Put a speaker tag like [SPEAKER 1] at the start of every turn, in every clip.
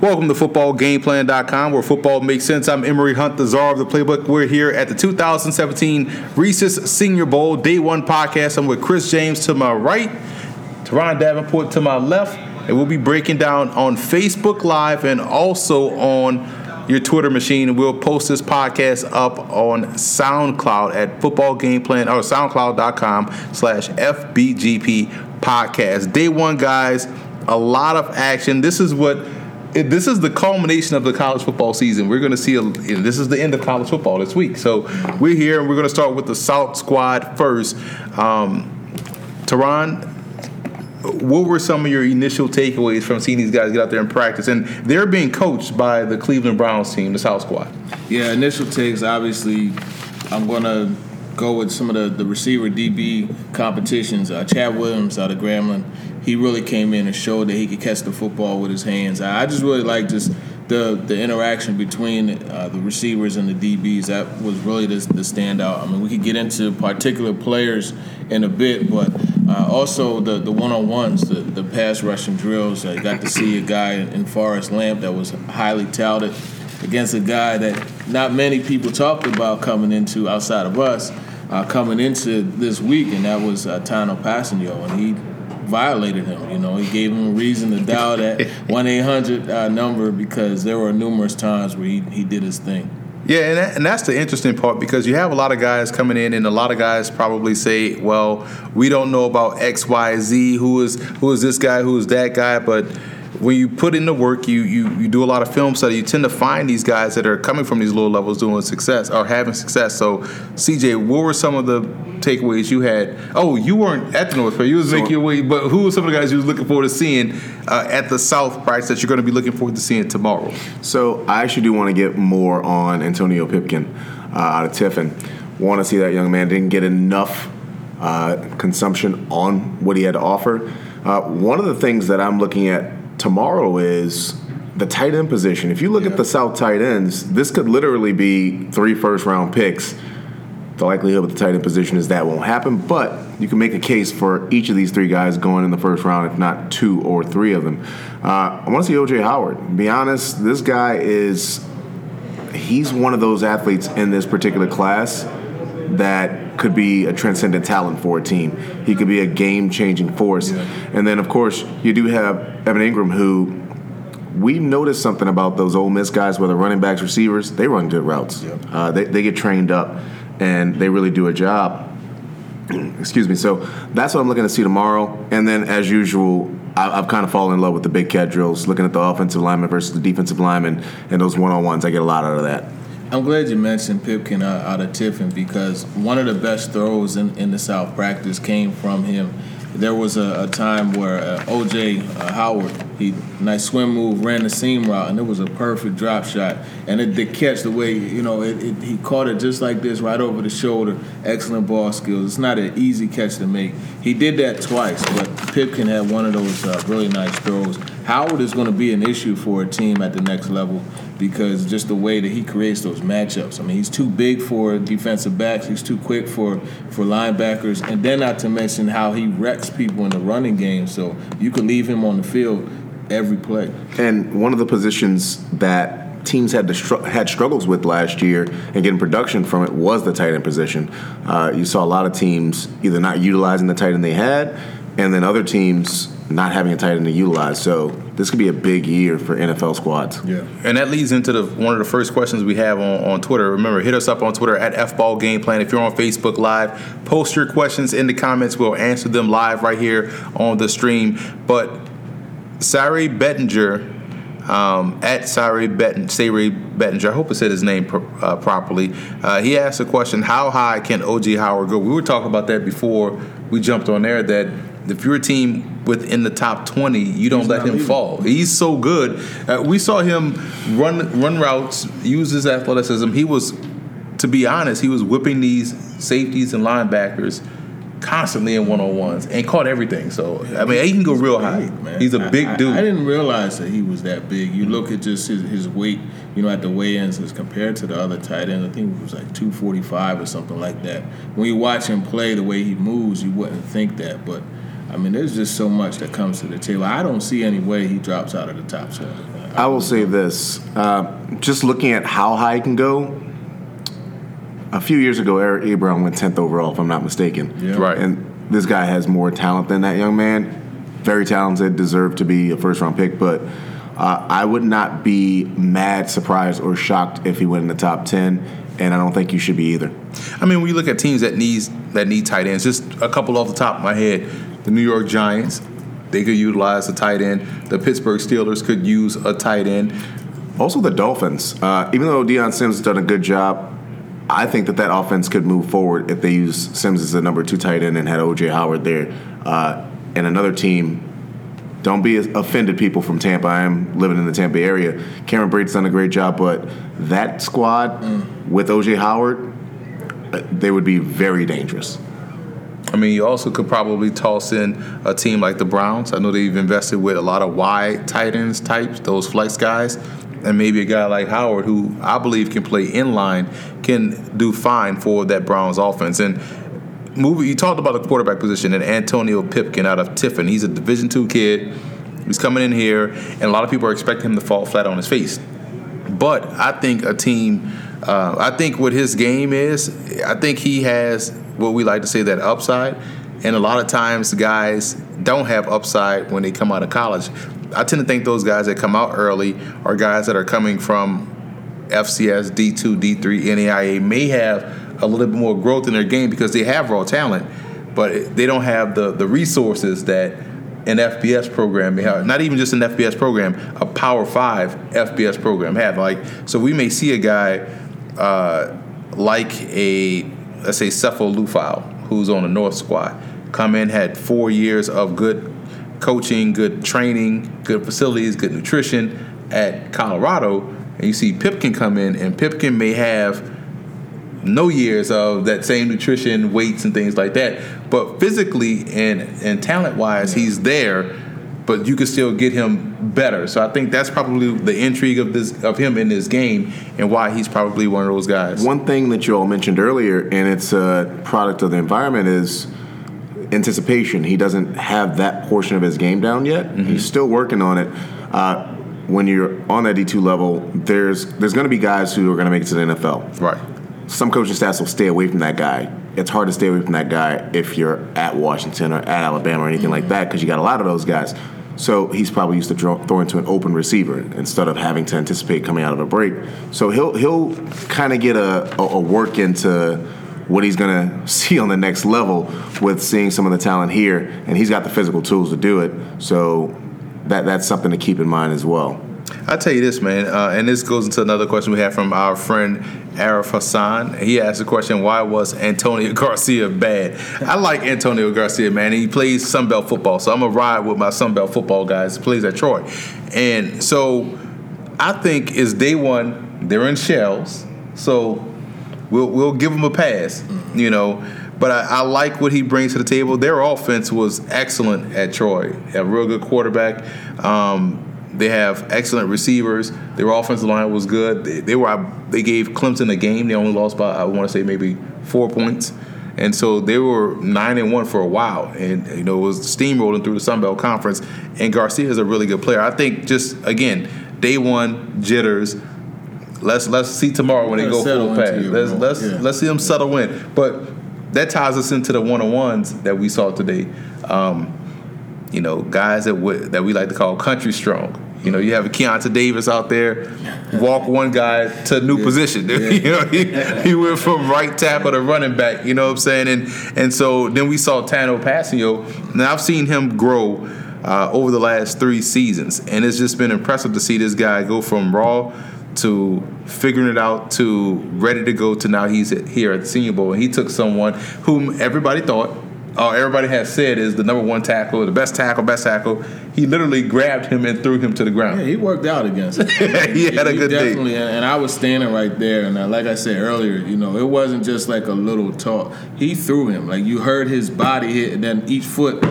[SPEAKER 1] Welcome to footballgameplan.com where football makes sense. I'm Emory Hunt, the czar of the playbook. We're here at the 2017 Reese's Senior Bowl Day One podcast. I'm with Chris James to my right, Teron Davenport to my left, and we'll be breaking down on Facebook Live and also on your Twitter machine. We'll post this podcast up on SoundCloud at footballgameplan or soundcloud.com slash FBGP podcast. Day one, guys, a lot of action. This is what it, this is the culmination of the college football season. We're going to see a, this is the end of college football this week. So we're here and we're going to start with the South squad first. Um, Teron, what were some of your initial takeaways from seeing these guys get out there and practice? And they're being coached by the Cleveland Browns team, the South squad.
[SPEAKER 2] Yeah, initial takes. Obviously, I'm going to go with some of the, the receiver DB competitions. Uh, Chad Williams out of Grambling he really came in and showed that he could catch the football with his hands. I just really like just the the interaction between uh, the receivers and the DBs. That was really the, the standout. I mean, we could get into particular players in a bit, but uh, also the the one on ones, the, the pass rushing drills. I got to see a guy in Forrest Lamp that was highly touted against a guy that not many people talked about coming into outside of us. Uh, coming into this week, and that was uh, Tanoh Kpassagnon, and he violated him. You know, he gave him a reason to dial that one eight hundred uh, number because there were numerous times where he, he did his thing.
[SPEAKER 1] Yeah, and, that, and that's the interesting part because you have a lot of guys coming in, and a lot of guys probably say, "Well, we don't know about X, Y, Z. Who is who is this guy? Who is that guy?" But when you put in the work, you, you you do a lot of film study. You tend to find these guys that are coming from these lower levels doing success or having success. So, CJ, what were some of the takeaways you had? Oh, you weren't at the North Fair. You was making your way, but who were some of the guys you was looking forward to seeing uh, at the South Price that you're going to be looking forward to seeing tomorrow?
[SPEAKER 3] So, I actually do want to get more on Antonio Pipkin uh, out of Tiffin. Want to see that young man didn't get enough uh, consumption on what he had to offer. Uh, one of the things that I'm looking at tomorrow is the tight end position. If you look yeah. at the South tight ends, this could literally be three first round picks. The likelihood with the tight end position is that won't happen, but you can make a case for each of these three guys going in the first round, if not two or three of them. Uh, I want to see OJ Howard. Be honest, this guy is, he's one of those athletes in this particular class that could be a transcendent talent for a team. He could be a game changing force. Yeah. And then, of course, you do have Evan Engram, who we noticed something about those Ole Miss guys, whether running backs, receivers, they run good routes. Yeah. Uh, they, they get trained up and they really do a job. Excuse me. So that's what I'm looking to see tomorrow. And then, as usual, I, have kind of fallen in love with the big cat drills, looking at the offensive lineman versus the defensive lineman and those one on ones. I get a lot out of that.
[SPEAKER 2] I'm glad you mentioned Pipkin out, out of Tiffin because one of the best throws in, in the South practice came from him. There was a, a time where uh, OJ uh, Howard, he nice swim move, ran the seam route, and it was a perfect drop shot. And it, the catch, the way you know, it, it, he caught it just like this, right over the shoulder. Excellent ball skills. It's not an easy catch to make. He did that twice, but Pipkin had one of those uh, really nice throws. Howard is going to be an issue for a team at the next level because just the way that he creates those matchups. I mean, he's too big for defensive backs. He's too quick for for linebackers, and then not to mention how he wrecks people in the running game. So you could leave him on the field every play.
[SPEAKER 3] And one of the positions that teams had str- had struggles with last year and getting production from it was the tight end position. Uh, you saw a lot of teams either not utilizing the tight end they had, and then other teams not having a tight end to utilize. So this could be a big year for NFL squads.
[SPEAKER 1] Yeah, and that leads into the one of the first questions we have on, on Twitter. Remember, hit us up on Twitter at FBall Game Plan. If you're on Facebook Live, post your questions in the comments. We'll answer them live right here on the stream. But Sari Bettinger. Um, at Sari Betten, Sari Bettinger, I hope I said his name uh, properly. Uh, he asked a question: How high can OJ Howard go? We were talking about that before we jumped on there. That if you're a team within the top 20, you don't He's let him leaving. fall. He's so good. Uh, we saw him run run routes, use his athleticism. He was, to be honest, he was whipping these safeties and linebackers constantly in one on ones and caught everything. So I mean, he can go real high. Man. He's a big
[SPEAKER 2] I,
[SPEAKER 1] dude.
[SPEAKER 2] I, didn't realize that he was that big. You look at just his, his weight, you know, at the weigh-ins as compared to the other tight end. I think it was like 245 or something like that. When you watch him play, the way he moves, you wouldn't think that, but I mean, there's just so much that comes to the table. I don't see any way he drops out of the top seven.
[SPEAKER 3] I will say this: uh, just looking at how high he can go. A few years ago, Eric Ebron went 10th overall, if I'm not mistaken.
[SPEAKER 2] Yeah.
[SPEAKER 1] Right.
[SPEAKER 3] And this guy has more talent than that young man. Very talented, deserved to be a first round pick, but uh, I would not be mad, surprised, or shocked if he went in the top 10, and I don't think you should be either.
[SPEAKER 1] I mean, when you look at teams that needs that need tight ends, just a couple off the top of my head, the New York Giants, they could utilize a tight end. The Pittsburgh Steelers could use a tight end.
[SPEAKER 3] Also, the Dolphins. Uh, even though Dion Sims has done a good job, I think that that offense could move forward if they use Sims as the number two tight end and had OJ Howard there. Uh, and another team. Don't be offended, people from Tampa. I am living in the Tampa area. Cameron Brate's done a great job, but that squad with OJ Howard, uh, they would be very dangerous.
[SPEAKER 1] I mean, you also could probably toss in a team like the Browns. I know they've invested with a lot of wide tight ends types, those flex guys, and maybe a guy like Howard, who I believe can play in line, can do fine for that Browns offense. And you talked about the quarterback position and Antonio Pipkin out of Tiffin. He's a Division two kid. He's coming in here, and a lot of people are expecting him to fall flat on his face. But I think a team, uh, I think what his game is, I think he has what we like to say that upside. And a lot of times, guys don't have upside when they come out of college. I tend to think those guys that come out early are guys that are coming from FCS, D2, D3, NAIA, may have a little bit more growth in their game because they have raw talent, but they don't have the, the resources that an FBS program may have. Not even just an FBS program, a Power Five FBS program have. Like, so we may see a guy uh, like a let's say Sefo Liufau, who's on the North squad, come in had four years of good coaching, good training, good facilities, good nutrition at Colorado, and you see Pipkin come in, and Pipkin may have no years of that same nutrition, weights, and things like that. But physically and and talent wise, he's there. But you can still get him better. So I think that's probably the intrigue of this of him in this game and why he's probably one of those guys.
[SPEAKER 3] One thing that you all mentioned earlier, and it's a product of the environment, is anticipation. He doesn't have that portion of his game down yet. He's still working on it. Uh, when you're on that D2 level, there's there's going to be guys who are going to make it to the NFL.
[SPEAKER 1] Right.
[SPEAKER 3] Some coaching staffs will stay away from that guy. It's hard to stay away from that guy if you're at Washington or at Alabama or anything like that because you got a lot of those guys. So he's probably used to draw, throwing to an open receiver instead of having to anticipate coming out of a break. So he'll he'll kind of get a, a, a work into what he's going to see on the next level with seeing some of the talent here, and he's got the physical tools to do it. So that that's something to keep in mind as well.
[SPEAKER 1] I tell you this, man, uh, and this goes into another question we have from our friend Arif Hassan. He asked the question, "Why was Antonio Garcia bad?" I like Antonio Garcia, man. He plays Sunbelt football, so I'm gonna ride with my Sunbelt football guys. He plays at Troy, and so I think it's day one. They're in shells, so we'll we'll give them a pass, you know. But I, I like what he brings to the table. Their offense was excellent at Troy. A real good quarterback. Um, they have excellent receivers. Their offensive line was good. They, they were they gave Clemson a game. They only lost by I want to say maybe four points, and so they were nine and one for a while. And you know it was steamrolling through the Sun Belt Conference. And Garcia is a really good player. I think just again day one jitters. Let's let's see tomorrow when they go full pass. Let's let's
[SPEAKER 2] Yeah.
[SPEAKER 1] let's see them settle in. But that ties us into the one on ones that we saw today. Um, you know, guys that that we like to call country strong. You know, you have a Keionta Davis out there, walk one guy to a new position. you know, he, he went from right tackle to running back. You know what I'm saying? And and so then we saw Tanoh Kpassagnon. Now I've seen him grow uh, over the last three seasons, and it's just been impressive to see this guy go from raw to figuring it out to ready to go to now he's here at the Senior Bowl, and he took someone whom everybody thought uh, everybody has said is the number one tackle, the best tackle, best tackle. He literally grabbed him and threw him to the ground.
[SPEAKER 2] Yeah, he worked out against it.
[SPEAKER 1] he had a good day.
[SPEAKER 2] definitely, and and I was standing right there, and uh, like I said earlier, you know, it wasn't just like a little talk. He threw him, like you heard his body hit, and then each foot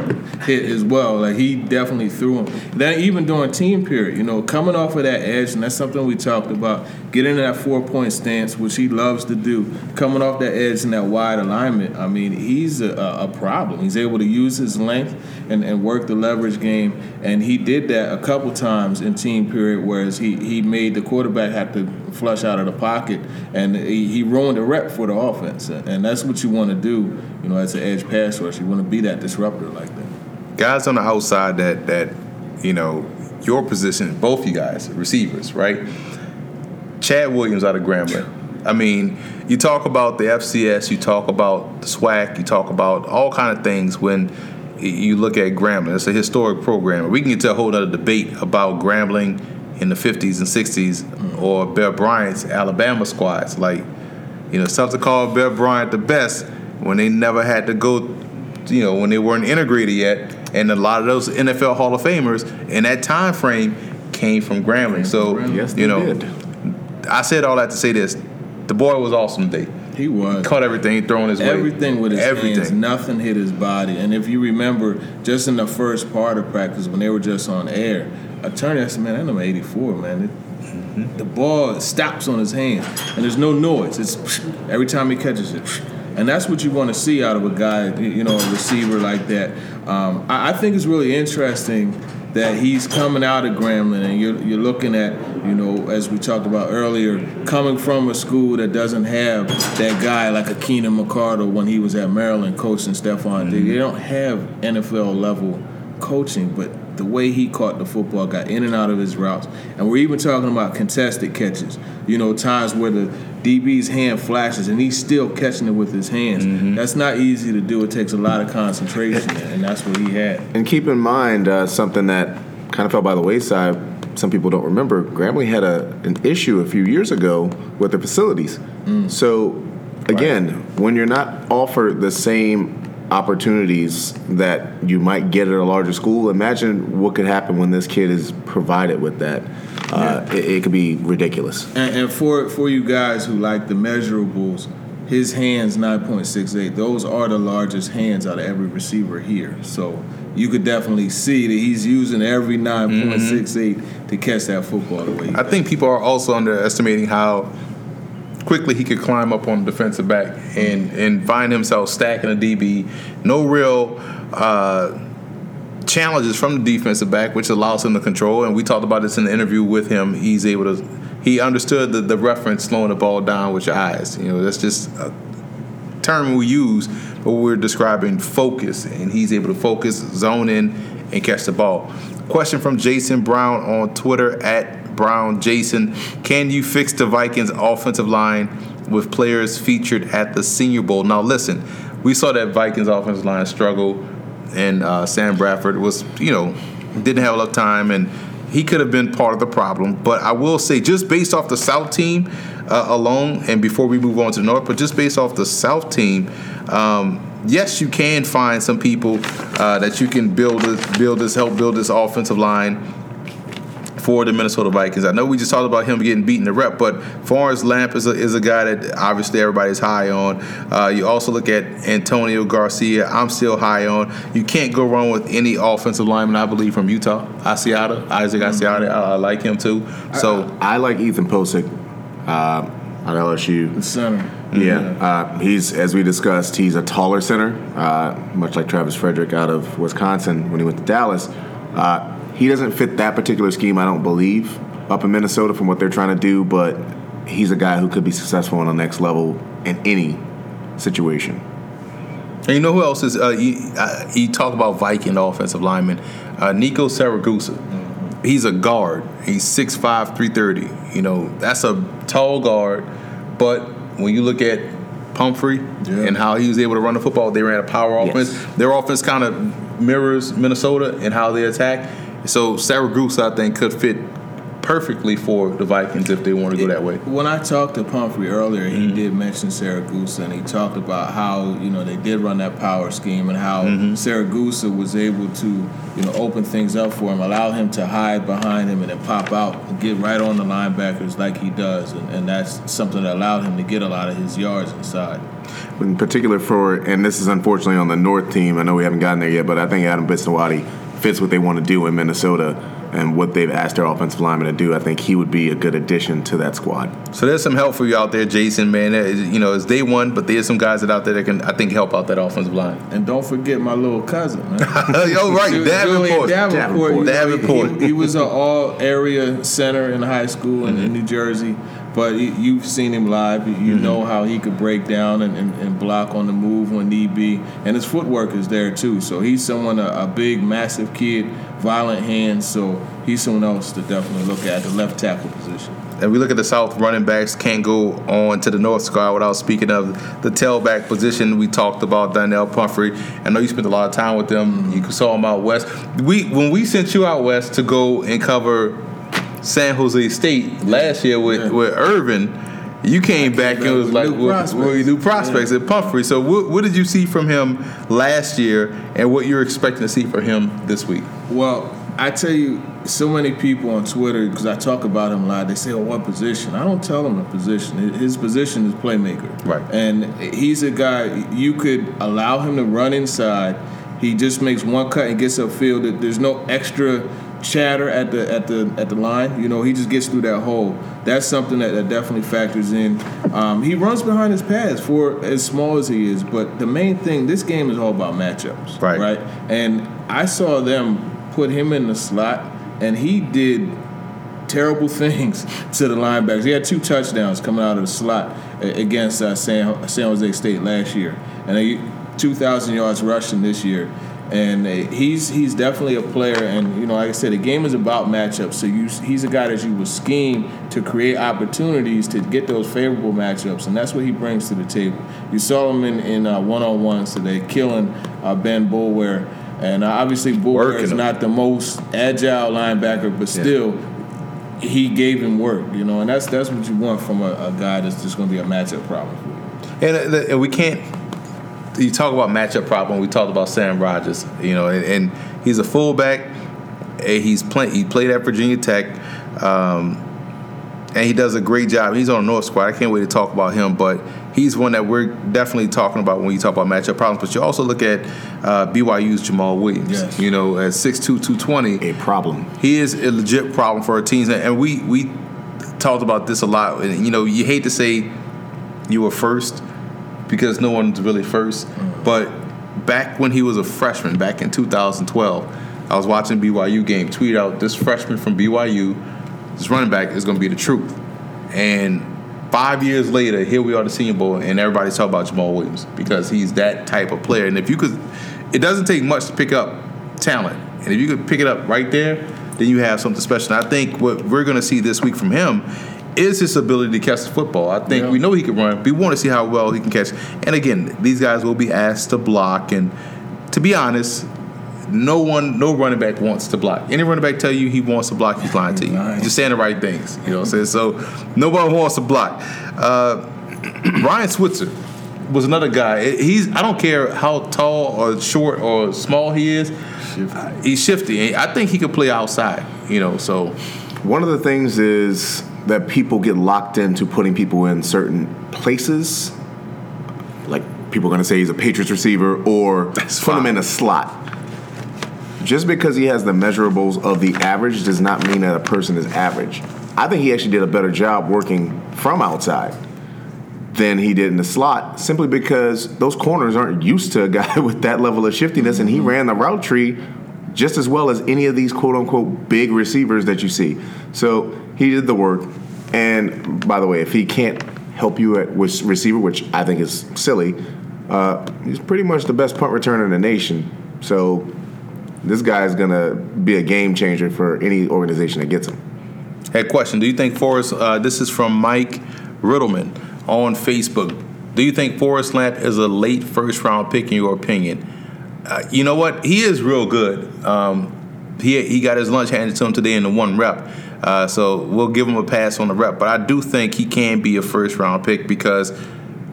[SPEAKER 2] hit as well. Like he definitely threw him. Then even during team period, you know, coming off of that edge, and that's something we talked about. Getting in that four point stance, which he loves to do, coming off that edge in that wide alignment. I mean, he's a, a, a problem. He's able to use his length and, and work the leverage game, and he did that a couple times in team period, whereas he, he made the quarterback have to flush out of the pocket, and he, he ruined the rep for the offense. And that's what you want to do, you know, as an edge pass rush. You want to be that disruptor like that.
[SPEAKER 1] Guys on the outside that that you know your position, both you guys, receivers, right? Chad Williams out of Grambling. I mean, you talk about the FCS, you talk about the SWAC, you talk about all kind of things when you look at Grambling. It's a historic program. We can get to a whole other debate about Grambling in the 50s and 60s or Bear Bryant's Alabama squads. Like, you know, some to call Bear Bryant the best when they never had to go, you know, when they weren't integrated yet. And a lot of those NFL Hall of Famers in that time frame came from Grambling. So,
[SPEAKER 3] Yes,
[SPEAKER 1] you know,
[SPEAKER 3] did.
[SPEAKER 1] I said all that to say this: the boy was awesome today.
[SPEAKER 2] He was.
[SPEAKER 1] Caught everything, throwing his way.
[SPEAKER 2] Everything with his
[SPEAKER 1] everything.
[SPEAKER 2] hands, nothing hit his body. And if you remember, just in the first part of practice when they were just on air, I turned I said, "Man, that number 84, man, it, the ball stops on his hand, and there's no noise. It's every time he catches it." And that's what you want to see out of a guy, you know, a receiver like that. Um, I, I think it's really interesting that he's coming out of Grambling, and you're, you're looking at, you know, as we talked about earlier, coming from a school that doesn't have that guy like a Keenan McCardell when he was at Maryland coaching Stefon Diggs. Mm-hmm. They don't have NFL level coaching, but the way he caught the football, got in and out of his routes, and we're even talking about contested catches. You know, times where the DB's hand flashes and he's still catching it with his hands. That's not easy to do. It takes a lot of concentration, and that's what he had.
[SPEAKER 3] And keep in mind uh, something that kind of fell by the wayside. Some people don't remember. Grambling had a, an issue a few years ago with the facilities. So, again, when you're not offered the same opportunities that you might get at a larger school, imagine what could happen when this kid is provided with that. Uh, it, it could be ridiculous.
[SPEAKER 2] And, and for for you guys who like the measurables, his hands nine point six eight. Those are the largest hands out of every receiver here. So you could definitely see that he's using every nine point six eight to catch that football the way. He
[SPEAKER 1] I think people are also underestimating how quickly he could climb up on the defensive back and and find himself stacking a DB. No real uh, challenges from the defensive back, which allows him to control. And we talked about this in the interview with him. He's able to. He understood the, the reference slowing the ball down with your eyes. You know, that's just a term we use, but we're describing focus, and he's able to focus, zone in, and catch the ball. Question from Jason Brown on Twitter at Brown Jason: Can you fix the Vikings' offensive line with players featured at the Senior Bowl? Now, listen, we saw that Vikings offensive line struggle, and uh, Sam Bradford was, you know, didn't have enough time and he could have been part of the problem. But I will say, just based off the South team uh, alone, and before we move on to the North, but just based off the South team, um, yes, you can find some people uh, that you can build build this, help build this offensive line for the Minnesota Vikings. I know we just talked about him getting beaten the rep, but Forrest Lamp is a, is a guy that obviously everybody's high on. Uh, you also look at Antonio Garcia. I'm still high on. You can't go wrong with any offensive lineman, I believe, from Utah. Asiata, Isaac Asiata. I, I like him too. So
[SPEAKER 3] I like Ethan Pocic uh, at LSU.
[SPEAKER 2] The center.
[SPEAKER 3] Yeah, uh, he's as we discussed, he's a taller center, uh, much like Travis Frederick out of Wisconsin when he went to Dallas. Uh, he doesn't fit that particular scheme, I don't believe, up in Minnesota from what they're trying to do. But he's a guy who could be successful on the next level in any situation.
[SPEAKER 1] And you know who else is? Uh, you, uh, you talk about Viking offensive lineman, uh, Nico Siragusa. He's a guard. He's 6'5", 330. You know that's a tall guard, but when you look at Pumphrey
[SPEAKER 2] Yeah.
[SPEAKER 1] and how he was able to run the football, they ran a power
[SPEAKER 3] Yes.
[SPEAKER 1] offense. Their offense kind of mirrors Minnesota and how they attack. So Siragusa, I think, could fit perfectly for the Vikings if they want to go that way.
[SPEAKER 2] When I talked to Pumphrey earlier, he mm-hmm. did mention Sarah Siragusa, and he talked about how you know they did run that power scheme, and how mm-hmm. Sarah Siragusa was able to you know open things up for him, allow him to hide behind him, and then pop out and get right on the linebackers like he does, and, and that's something that allowed him to get a lot of his yards inside.
[SPEAKER 3] In particular for, and this is unfortunately on the North team. I know we haven't gotten there yet, but I think Adam Bisnowaty fits what they want to do in Minnesota. and what they've asked their offensive lineman to do, I think he would be a good addition to that squad.
[SPEAKER 1] So there's some help for you out there, Jason. Man, you know it's day one, but there's some guys that out there that can I think help out that offensive line.
[SPEAKER 2] And don't forget my little cousin, man.
[SPEAKER 1] Yo, right, Davenport.
[SPEAKER 2] Davenport. Davenport. He, he, he, was an all area center in high school mm-hmm. in New Jersey. But you've seen him live. You mm-hmm. know how he could break down and, and, and, block on the move when need be. And his footwork is there too. So he's someone, a, a big, massive kid, violent hands. So he's someone else to definitely look at the left tackle position.
[SPEAKER 1] And we look at the South running backs, can't go on to the North squad without speaking of the tailback position. We talked about Donnel Pumphrey. I know you spent a lot of time with them. You saw him out west. We when we sent you out west to go and cover San Jose State last year with, yeah. with Irvin. You came back and it was like new prospects, with new prospects yeah. at Pumphrey. So what, what, did you see from him last year, and what you're expecting to see from him this week?
[SPEAKER 2] Well, I tell you, so many people on Twitter because I talk about him a lot. They say, "Oh, what position?" I don't tell them a position. His position is playmaker.
[SPEAKER 1] Right.
[SPEAKER 2] And he's a guy you could allow him to run inside. He just makes one cut and gets upfield. That there's no extra chatter at the at the at the line. You know, he just gets through that hole. That's something that, that definitely factors in. Um, he runs behind his pads for as small as he is, but the main thing, this game is all about matchups,
[SPEAKER 1] right?
[SPEAKER 2] Right. And I saw them put him in the slot, and he did terrible things to the linebackers. He had two touchdowns coming out of the slot against uh, San, San Jose State last year, and 2,000 yards rushing this year and he's he's definitely a player. And you know, like I said, the game is about matchups. So you, he's a guy that you will scheme to create opportunities to get those favorable matchups, and that's what he brings to the table. You saw him in in uh, one-on-ones today, killing uh, Ben Boulware. And uh, obviously, Boulware is not the most agile linebacker, but still, yeah. he gave him work. You know, and that's that's what you want from a, a guy that's just going to be a matchup problem for
[SPEAKER 1] you. And, uh, and we can't you talk about matchup problem. We talked about Sam Rogers, you know, and, and he's a fullback. He's play, he played at Virginia Tech, um, and he does a great job. He's on the North squad. I can't wait to talk about him, but he's one that we're definitely talking about when you talk about matchup problems. But you also look at uh, BYU's Jamaal Williams.
[SPEAKER 2] Yes.
[SPEAKER 1] You know, at 6'2", 220.
[SPEAKER 3] A problem.
[SPEAKER 1] He is a legit problem for our teams, and we we talked about this a lot. And you know, you hate to say you were first because no one's really 1st mm-hmm. But back when he was a freshman, back in 2012, I was watching BYU game. Tweet out this freshman from BYU, this running back is going to be the truth. And five years later, here we are, the Senior Bowl, and everybody's talking about Jamaal Williams because he's that type of player. And if you could, it doesn't take much to pick up talent, and if you could pick it up right there, then you have something special. And I think what we're going to see this week from him is his ability to catch the football. I think yeah. we know he can run. We want to see how well he can catch. And again, these guys will be asked to block. And to be honest, no one, no running back wants to block. Any running back tell you he wants to block, he's lying to you. He's just saying the right things. You know what I'm saying? So nobody wants to block. Uh, Ryan Switzer was another guy. He's I don't care how tall or short or small he is. Shifty. He's shifty. I think he could play outside. You know, so
[SPEAKER 3] one of the things is that people get locked into putting people in certain places. Like people are going to say he's a Patriots receiver or That's put fine. him in a slot. Just because he has the measurables of the average does not mean that a person is average. I think he actually did a better job working from outside than he did in the slot simply because those corners aren't used to a guy with that level of shiftiness and he mm-hmm. ran the route tree just as well as any of these quote unquote big receivers that you see. So he did the work. And by the way, if he can't help you at receiver, which I think is silly, uh, he's pretty much the best punt returner in the nation. So this guy is going to be a game changer for any organization that gets him.
[SPEAKER 1] Hey, question. Do you think Forrest, uh, this is from Mike Riddleman on Facebook. Do you think Forrest Lamp is a late first round pick in your opinion? Uh, you know what? He is real good. Um, he, he got his lunch handed to him today in the one rep. Uh, so we'll give him a pass on the rep. But I do think he can be a first round pick because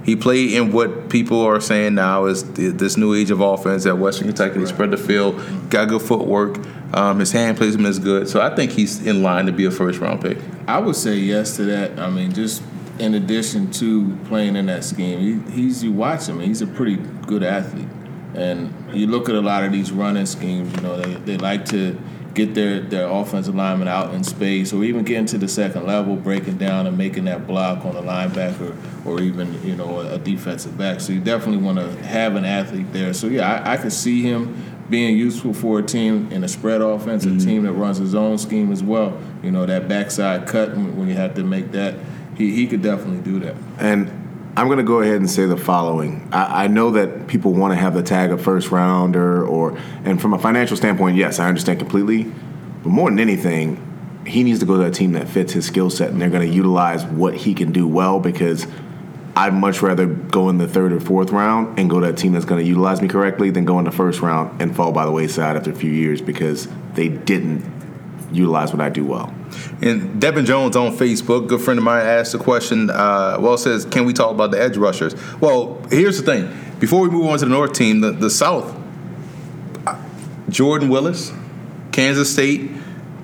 [SPEAKER 1] he played in what people are saying now is this new age of offense at Western Kentucky. He spread the field, got good footwork. Um, his hand placement is good. So I think he's in line to be a first round pick.
[SPEAKER 2] I would say yes to that. I mean, just in addition to playing in that scheme, he, he's you watch him. He's a pretty good athlete, and you look at a lot of these running schemes. You know, they, they like to get their, their offensive lineman out in space, or even getting to the second level, breaking down and making that block on a linebacker or even you know a, a defensive back. So you definitely want to have an athlete there. So yeah, I, I could see him being useful for a team in a spread offense, mm-hmm. a team that runs his own scheme as well. You know that backside cut when you have to make that. He, he could definitely do that.
[SPEAKER 3] And I'm going to go ahead and say the following. I, I know that people want to have the tag of first rounder, or and from a financial standpoint, yes, I understand completely. But more than anything, he needs to go to a team that fits his skill set, and they're going to utilize what he can do well. Because I'd much rather go in the third or fourth round and go to a team that's going to utilize me correctly than go in the first round and fall by the wayside after a few years because they didn't utilize what I do well.
[SPEAKER 1] And Devin Jones on Facebook, good friend of mine, asked a question. Uh, well, says, "Can we talk about the edge rushers?" Well, here's the thing. Before we move on to the North team, the, the South, Jordan Willis, Kansas State,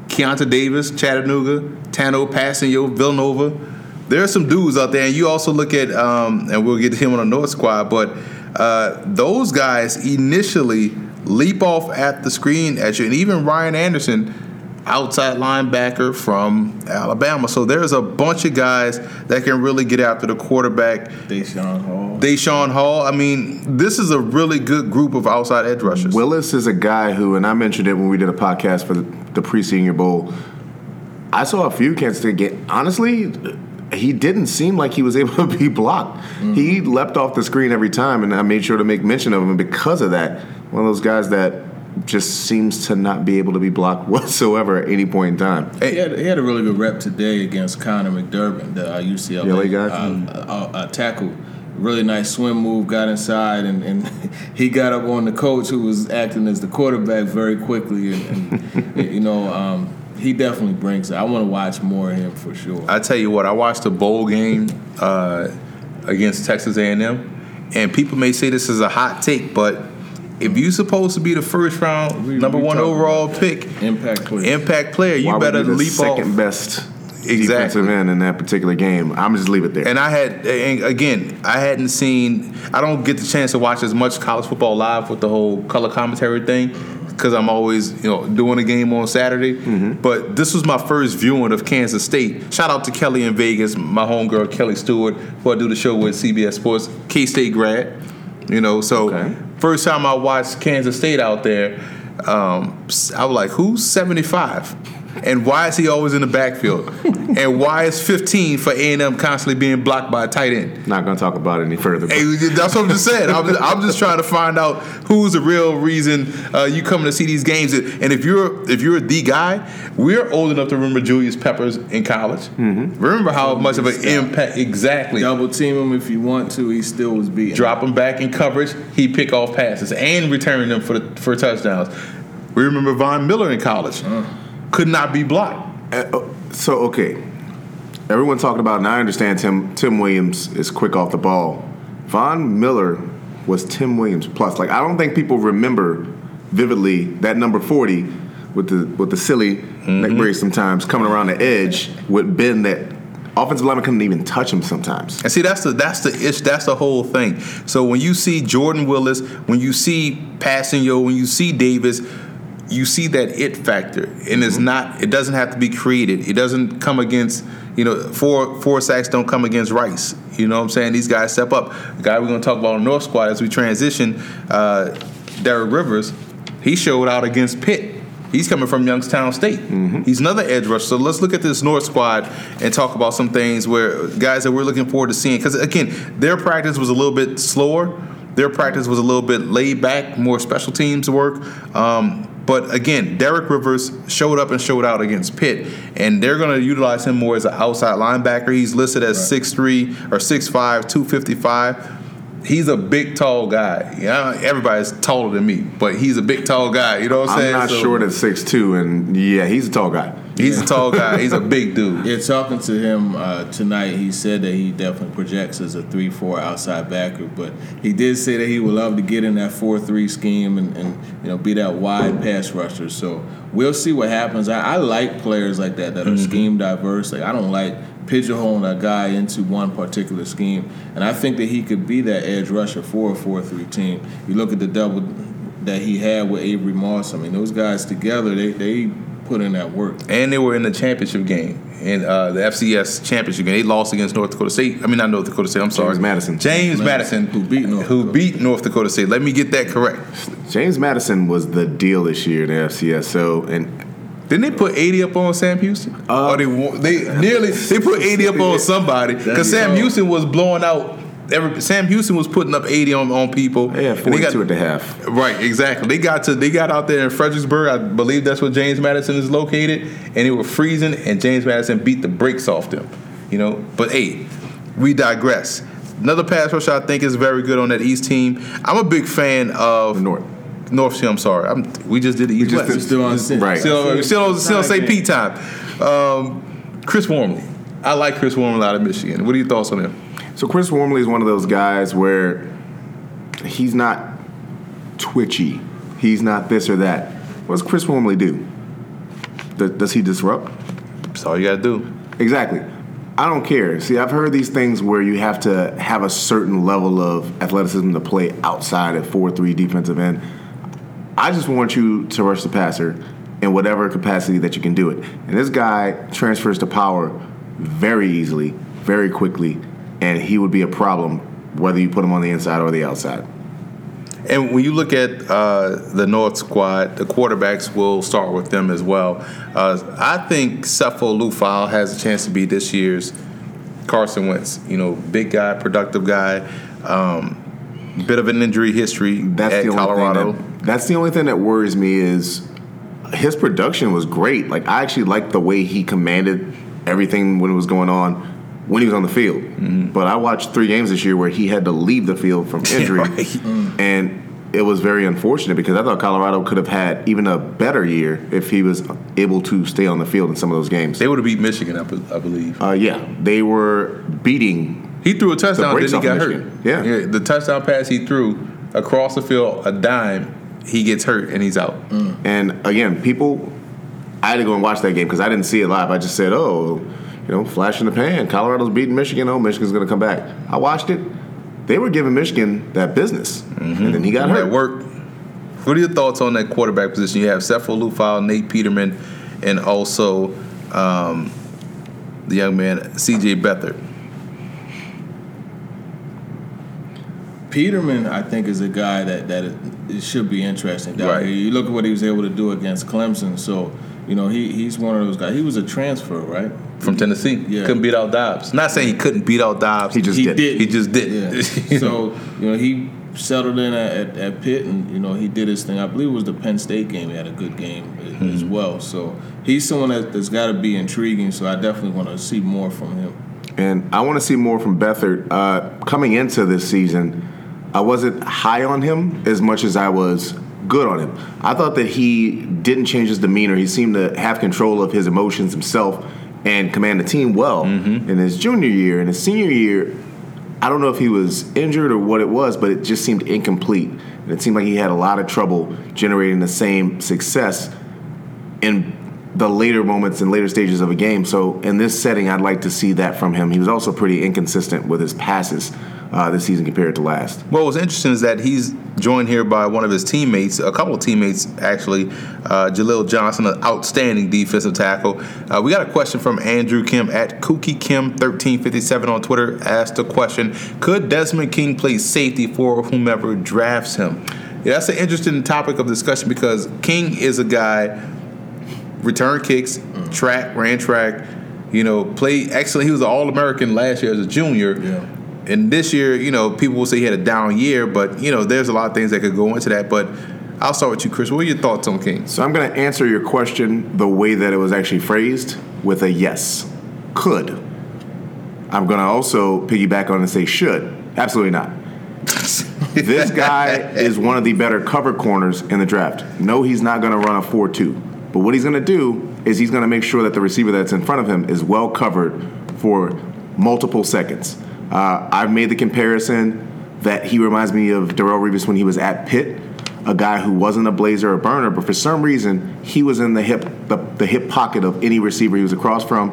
[SPEAKER 1] Keionta Davis, Chattanooga, Tanoh Kpassagnon, Villanova. There are some dudes out there, and you also look at, um, and we'll get to him on the North squad, but uh, those guys initially leap off at the screen at you, and even Ryan Anderson outside linebacker from Alabama. So there's a bunch of guys that can really get after the quarterback.
[SPEAKER 2] Daeshon Hall.
[SPEAKER 1] Daeshon Hall. I mean, this is a really good group of outside edge rushers.
[SPEAKER 3] Willis is a guy who, and I mentioned it when we did a podcast for the, the pre-senior bowl. I saw a few Kansas State get honestly. He didn't seem like he was able to be blocked. Mm-hmm. He leapt off the screen every time, and I made sure to make mention of him. Because of that, one of those guys that just seems to not be able to be blocked whatsoever at any point in time.
[SPEAKER 2] He had, he had a really good rep today against Connor McDermott, the uh, UCLA
[SPEAKER 3] guy.
[SPEAKER 2] Uh, mm. uh, uh, tackle. Really nice swim move, got inside, and, and he got up on the coach who was acting as the quarterback very quickly. And, and you know, um, he definitely brings it. I want to watch more of him for sure.
[SPEAKER 1] I tell you what, I watched a bowl game uh, against Texas A&M, and people may say this is a hot take, but if you're supposed to be the first round we, number we one overall pick,
[SPEAKER 2] impact player,
[SPEAKER 1] impact player, you
[SPEAKER 3] Why
[SPEAKER 1] better
[SPEAKER 3] be
[SPEAKER 1] leap
[SPEAKER 3] second
[SPEAKER 1] off.
[SPEAKER 3] best exactly. defensive end in that particular game. I'm just leave it there.
[SPEAKER 1] And I had, and again, I hadn't seen. I don't get the chance to watch as much college football live with the whole color commentary thing because I'm always, you know, doing a game on Saturday. Mm-hmm. But this was my first viewing of Kansas State. Shout out to Kelly in Vegas, my homegirl Kelly Stewart, who I do the show with CBS Sports, K State grad. You know, so okay. First time I watched Kansas State out there, um, I was like, "Who's 75?" And why is he always in the backfield? and why is 15 for A&M constantly being blocked by a tight end?
[SPEAKER 3] Not going to talk about it any further.
[SPEAKER 1] Hey, that's what I'm just saying. I'm just, I'm just, trying to find out who's the real reason uh, you coming to see these games. And if you're if you're the guy, we're old enough to remember Julius Peppers in college. Mm-hmm. Remember how much of an impact exactly.
[SPEAKER 2] Double team him if you want to. He still was beating.
[SPEAKER 1] Drop him back in coverage. He pick off passes and return them for the, for touchdowns. We remember Von Miller in college. Uh could not be blocked.
[SPEAKER 3] Uh, so okay, everyone talking about, and I understand Tim Tim Williams is quick off the ball. Von Miller was Tim Williams plus. Like I don't think people remember vividly that number forty with the with the silly mm-hmm. neck brace sometimes coming around the edge with Ben that offensive lineman couldn't even touch him sometimes.
[SPEAKER 1] And see, that's the that's the ish, that's the whole thing. So when you see Jordan Willis, when you see Kpassagnon, when you see Davis you see that it factor, and it's mm-hmm. not. It doesn't have to be created. It doesn't come against. You know, four four sacks don't come against Rice. You know what I'm saying? These guys step up. The guy we're going to talk about on North Squad as we transition, uh, Derek Rivers, he showed out against Pitt. He's coming from Youngstown State. Mm-hmm. He's another edge rusher. So let's look at this North squad and talk about some things where guys that we're looking forward to seeing. Because again, their practice was a little bit slower. Their practice was a little bit laid back, more special teams work. Um, but again, Derek Rivers showed up and showed out against Pitt, and they're going to utilize him more as an outside linebacker. He's listed as right. 6'3 or 6'5, 255 he's a big, tall guy. Yeah, everybody's taller than me, but he's a big, tall guy. You know what I'm, saying?
[SPEAKER 3] I'm not so, short at six two, and yeah, he's a tall guy.
[SPEAKER 1] He's a tall guy. He's a big dude.
[SPEAKER 2] Yeah, talking to him uh, tonight, he said that he definitely projects as a three-four outside backer, but he did say that he would love to get in that four-three scheme and, and you know be that wide pass rusher. So we'll see what happens. I, I like players like that that are mm-hmm. scheme diverse. Like I don't like pigeonholing a guy into one particular scheme. And I think that he could be that edge rusher for a 4 3 team. You look at the double that he had with Avery Moss. I mean, those guys together, they they put in that work.
[SPEAKER 1] and they were in the championship game in uh, the FCS championship game. They lost against North Dakota State. I mean, not North Dakota State. I'm sorry, James
[SPEAKER 3] Madison.
[SPEAKER 1] James Madison,
[SPEAKER 2] Madison, who beat North
[SPEAKER 1] who
[SPEAKER 2] Dakota.
[SPEAKER 1] beat North Dakota State. Let me get that correct.
[SPEAKER 3] James Madison was the deal this year in the FCS. So, and
[SPEAKER 1] Didn't they put 80 up on Sam Houston?
[SPEAKER 3] Uh,
[SPEAKER 1] or they they nearly they put 80 up on somebody because Sam. Houston was blowing out. Every, Sam Houston was putting up 80 on, on people.
[SPEAKER 3] Yeah, had
[SPEAKER 1] And they
[SPEAKER 3] 42
[SPEAKER 1] got-
[SPEAKER 3] at the half.
[SPEAKER 1] Right, exactly. They got to they got out there in Fredericksburg. I believe that's where James Madison is located, and they were freezing, and James Madison beat the brakes off them. You know, but hey, we digress. Another pass rush I think is very good on that East team. I'm a big fan of
[SPEAKER 3] The North.
[SPEAKER 1] North. Team, I'm sorry, I'm, we just did the East.
[SPEAKER 3] just
[SPEAKER 1] West.
[SPEAKER 3] did-
[SPEAKER 2] Still on
[SPEAKER 3] Right.
[SPEAKER 1] Still, still, on, still on St.
[SPEAKER 2] Side
[SPEAKER 1] Pete time. Um, Chris Wormley. I like Chris Wormley out of Michigan. What are your thoughts on him?
[SPEAKER 3] So Chris Wormley is one of those guys where he's not twitchy. He's not this or that. What does Chris Wormley do? Does, does he disrupt?
[SPEAKER 1] That's all you got to do.
[SPEAKER 3] Exactly. I don't care. See, I've heard these things where you have to have a certain level of athleticism to play outside at 4-3 defensive end. I just want you to rush the passer in whatever capacity that you can do it. And this guy transfers to power very easily, very quickly, and he would be a problem whether you put him on the inside or the outside.
[SPEAKER 1] And when you look at uh, the North squad, the quarterbacks will start with them as well. Uh, I think Sefo Liufau has a chance to be this year's Carson Wentz. You know, big guy, productive guy, um, bit of an injury history
[SPEAKER 3] That's
[SPEAKER 1] at
[SPEAKER 3] the only
[SPEAKER 1] Colorado.
[SPEAKER 3] Thing that, that's the only thing that worries me is his production was great. Like I actually liked the way he commanded everything when it was going on when he was on the field.
[SPEAKER 1] Mm-hmm.
[SPEAKER 3] But I watched three games this year where he had to leave the field from injury,
[SPEAKER 1] right.
[SPEAKER 3] and it was very unfortunate because I thought Colorado could have had even a better year if he was able to stay on the field in some of those games.
[SPEAKER 1] they would have beat Michigan, I, be- I believe.
[SPEAKER 3] Uh, yeah, they were beating
[SPEAKER 1] He threw a touchdown,
[SPEAKER 3] brakes
[SPEAKER 1] then he got
[SPEAKER 3] Michigan.
[SPEAKER 1] hurt.
[SPEAKER 3] Yeah.
[SPEAKER 1] the touchdown pass he threw across the field, a dime, he gets hurt and he's out.
[SPEAKER 3] And again, people, I had to go and watch that game because I didn't see it live. I just said, oh, you know, flash in the pan. Colorado's beating Michigan. Oh, Michigan's going to come back. I watched it. They were giving Michigan that business. And then he got
[SPEAKER 1] That
[SPEAKER 3] hurt.
[SPEAKER 1] work. What are your thoughts on that quarterback position? You have Sefo Liufau, Nate Peterman, and also um, the young man C.J. Beathard.
[SPEAKER 2] Peterman, I think, is a guy that that it, it should be interesting down
[SPEAKER 1] Right.
[SPEAKER 2] here. You look at what he was able to do against Clemson. So, you know, he he's one of those guys. He was a transfer, right?
[SPEAKER 1] From Tennessee.
[SPEAKER 2] Yeah.
[SPEAKER 1] Couldn't beat out Dobbs. Not saying he couldn't beat out Dobbs.
[SPEAKER 3] He just
[SPEAKER 2] he
[SPEAKER 3] did.
[SPEAKER 2] did.
[SPEAKER 1] He just did.
[SPEAKER 2] Yeah. so you know he settled in at, at, at Pitt, and you know he did his thing. I believe it was the Penn State game. He had a good game as
[SPEAKER 1] Mm-hmm.
[SPEAKER 2] well. So he's someone that, that's got to be intriguing. So I definitely want to see more from him.
[SPEAKER 3] And I want to see more from Beathard. Uh, coming into this season, I wasn't high on him as much as I was good on him. I thought that he didn't change his demeanor. He seemed to have control of his emotions himself and command the team well. Mm-hmm. In his junior year and his senior year, I don't know if he was injured or what it was, but it just seemed incomplete. And it seemed like he had a lot of trouble generating the same success in the later moments and later stages of a game. So in this setting, I'd like to see that from him. He was also pretty inconsistent with his passes uh, this season compared to last.
[SPEAKER 1] Well, what's interesting is that he's joined here by one of his teammates, a couple of teammates actually. Uh, Jaleel Johnson, an outstanding defensive tackle. Uh, we got a question from Andrew Kim at Kookie Kim thirteen fifty seven on Twitter. Asked the question: Could Desmond King play safety for whomever drafts him? Yeah, that's an interesting topic of discussion because King is a guy return kicks, track, ran track. You know, played excellent. He was an All American last year as a junior.
[SPEAKER 2] Yeah.
[SPEAKER 1] And this year, you know, people will say he had a down year, but you know, there's a lot of things that could go into that. But I'll start with you, Chris. What are your thoughts on King?
[SPEAKER 3] So I'm going to answer your question the way that it was actually phrased with a yes. Could. I'm going to also piggyback on and say should. Absolutely not. this guy is one of the better cover corners in the draft. No, he's not going to run a 4 2. But what he's going to do is he's going to make sure that the receiver that's in front of him is well covered for multiple seconds. Uh, I've made the comparison that he reminds me of Darrelle Revis when he was at Pitt, a guy who wasn't a blazer or burner, but for some reason he was in the hip the, the hip pocket of any receiver he was across from,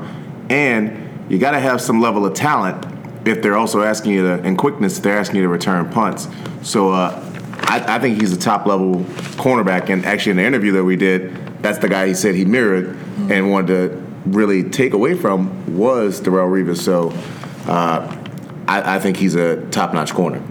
[SPEAKER 3] and you got to have some level of talent if they're also asking you to and quickness. They're asking you to return punts. So uh, I, I think he's a top level cornerback. And actually, in the interview that we did, that's the guy he said he mirrored and wanted to really take away from was Darrelle Revis. So uh, I, I think he's a top notch corner.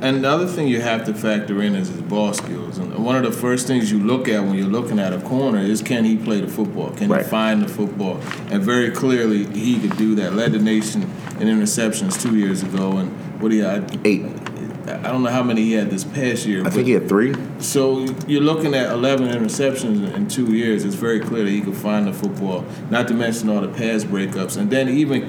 [SPEAKER 2] And the other thing you have to factor in is his ball skills. And one of the first things you look at when you're looking at a corner is can he play the football? Can
[SPEAKER 3] Right.
[SPEAKER 2] he find the football? And very clearly he could do that. Led the nation in interceptions two years ago, and what he had.
[SPEAKER 3] Eight.
[SPEAKER 2] I don't know how many he had this past year.
[SPEAKER 3] I think he had three.
[SPEAKER 2] so you're looking at 11 interceptions in two years. It's very clear that he could find the football. Not to mention all the pass breakups, and then even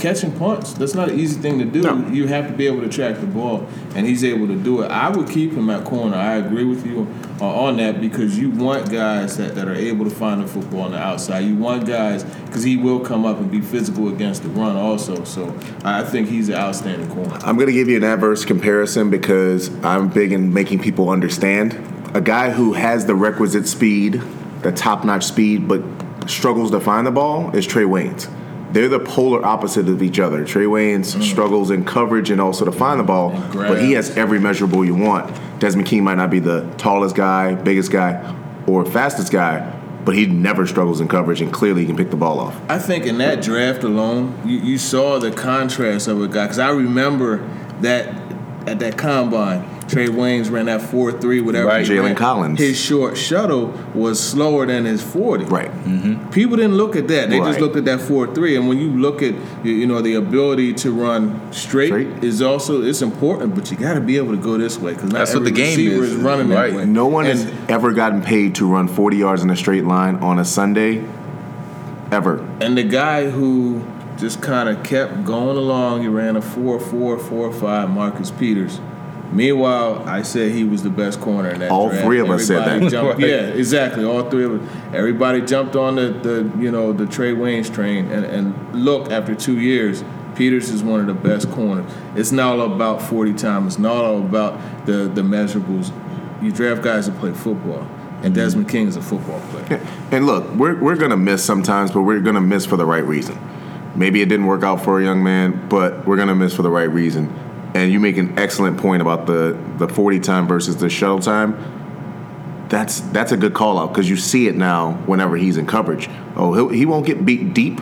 [SPEAKER 2] catching punts. That's not an easy thing to do.
[SPEAKER 3] No.
[SPEAKER 2] You have to be able to track the ball, and he's able to do it. I would keep him at corner. I agree with you uh, on that because you want guys that, that are able to find the football on the outside. You want guys because he will come up and be physical against the run also. So I think he's an outstanding corner.
[SPEAKER 3] I'm going to give you an adverse comparison because I'm big in making people understand. A guy who has the requisite speed, the top notch speed, but struggles to find the ball is Trae Waynes. They're the polar opposite of each other. Trae Waynes mm. struggles in coverage and also to find the ball, but he has every measurable you want. Desmond King might not be the tallest guy, biggest guy, or fastest guy, but he never struggles in coverage, and clearly he can pick the ball off.
[SPEAKER 2] I think in that draft alone, you, you saw the contrast of a guy. Because I remember that at that combine, Trae Waynes ran that 4 3, whatever.
[SPEAKER 1] Right.
[SPEAKER 3] Jalen. Collins.
[SPEAKER 2] His short shuttle was slower than his 40.
[SPEAKER 3] Right. Mm-hmm.
[SPEAKER 2] People didn't look at that. They just looked at that 4 3. And when you look at, you- you know, the ability to run straight,
[SPEAKER 3] Straight.
[SPEAKER 2] is also it's important, but you got to be able to go this way. Because
[SPEAKER 1] That's what the game is.
[SPEAKER 2] is running
[SPEAKER 1] Right.
[SPEAKER 2] that way.
[SPEAKER 3] No one
[SPEAKER 2] And-
[SPEAKER 3] has ever gotten paid to run 40 yards in a straight line on a Sunday, ever.
[SPEAKER 2] And the guy who just kind of kept going along, he ran a 4 4 4 5, Marcus Peters. Meanwhile, I said he was the best corner in that
[SPEAKER 3] All
[SPEAKER 2] draft.
[SPEAKER 3] three of us said that.
[SPEAKER 2] Jumped,
[SPEAKER 1] Right.
[SPEAKER 2] Yeah, exactly. All three of us. Everybody jumped on the, the you know the Trae Waynes train, and, and look, after two years, Peters is one of the best corners. It's not all about 40 times. It's not all about the the measurables. You draft guys that play football, and mm-hmm. Desmond King is a football player.
[SPEAKER 3] And look, we're, we're going to miss sometimes, but we're going to miss for the right reason. Maybe it didn't work out for a young man, but we're going to miss for the right reason. And you make an excellent point about the, the 40 time versus the shuttle time. That's that's a good call out because you see it now whenever he's in coverage. Oh, he won't get beat deep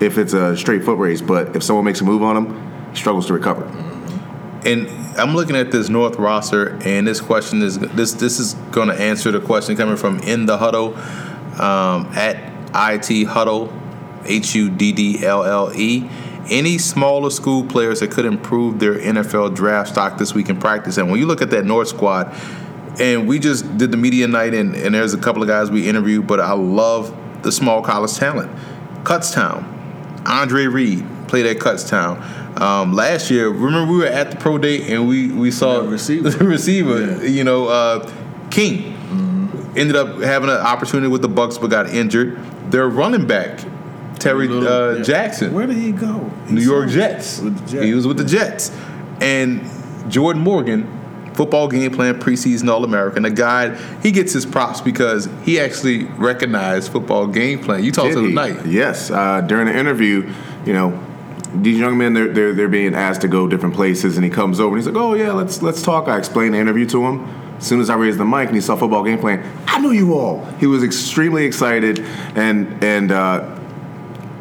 [SPEAKER 3] if it's a straight foot race, but if someone makes a move on him, he struggles to recover.
[SPEAKER 1] And I'm looking at this North roster, and this question is this this is going to answer the question coming from in the huddle um, at it huddle h u d d l l e. Any smaller school players that could improve their NFL draft stock this week in practice, and when you look at that North squad, and we just did the media night, and, and there's a couple of guys we interviewed, but I love the small college talent. Kutztown, Andre Reed played at Kutztown. Um, last year, remember we were at the pro day and we, we saw
[SPEAKER 2] Yeah, receiver.
[SPEAKER 1] the receiver,
[SPEAKER 2] Yeah.
[SPEAKER 1] you know, uh, King ended up having an opportunity with the Bucks but got injured. Their running back, Terry
[SPEAKER 2] Little-
[SPEAKER 1] uh,
[SPEAKER 2] yeah.
[SPEAKER 1] Jackson,
[SPEAKER 2] Where did he go?
[SPEAKER 1] New York Jets.
[SPEAKER 2] Jets.
[SPEAKER 1] He was with the Jets. And Jordan Morgan, football game plan preseason All American, a guy, he gets his props because he actually recognized football game plan. You talked
[SPEAKER 3] Did
[SPEAKER 1] to
[SPEAKER 3] he?
[SPEAKER 1] tonight.
[SPEAKER 3] Yes. Uh, during the interview, you know, these young men they're, they're they're being asked to go different places, and he comes over and he's like, "Oh yeah, let's let's talk." I explained the interview to him. As soon as I raised the mic and he saw football game plan, I knew you all. He was extremely excited, and and uh,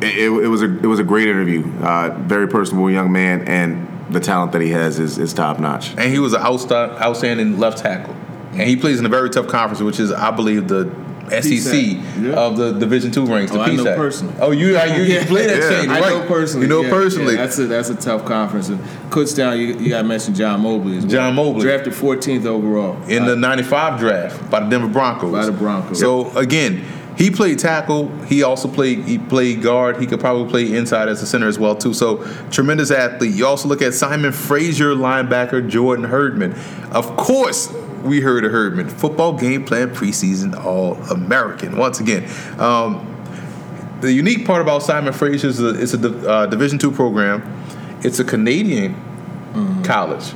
[SPEAKER 3] it, it was a it was a great interview. Uh, very personable young man, and the talent that he has is, is top notch.
[SPEAKER 1] and he was an outsta- outstanding left tackle. And he plays in a very tough conference, which is, I believe, the SEC
[SPEAKER 2] yeah.
[SPEAKER 1] of the Division Two ranks. The
[SPEAKER 2] Oh, I know personally.
[SPEAKER 1] Oh, you you, you play that
[SPEAKER 3] Yeah.
[SPEAKER 1] chain,
[SPEAKER 2] I know personally.
[SPEAKER 1] You know
[SPEAKER 2] yeah,
[SPEAKER 1] personally.
[SPEAKER 2] yeah, that's a that's a tough conference. And Kutztown, you, you got to mention John Mobley as well.
[SPEAKER 1] John Mobley.
[SPEAKER 2] drafted 14th overall.
[SPEAKER 1] in the '95 draft by the Denver Broncos.
[SPEAKER 2] By the Broncos.
[SPEAKER 1] So again, he played tackle. He also played he played guard. He could probably play inside as a center as well too. So tremendous athlete. You also look at Simon Fraser, linebacker Jordan Herdman. Of course. We heard of Herdman, football game plan preseason All American. Once again, um, the unique part about Simon Fraser is a, it's a uh, Division two program. It's a Canadian college,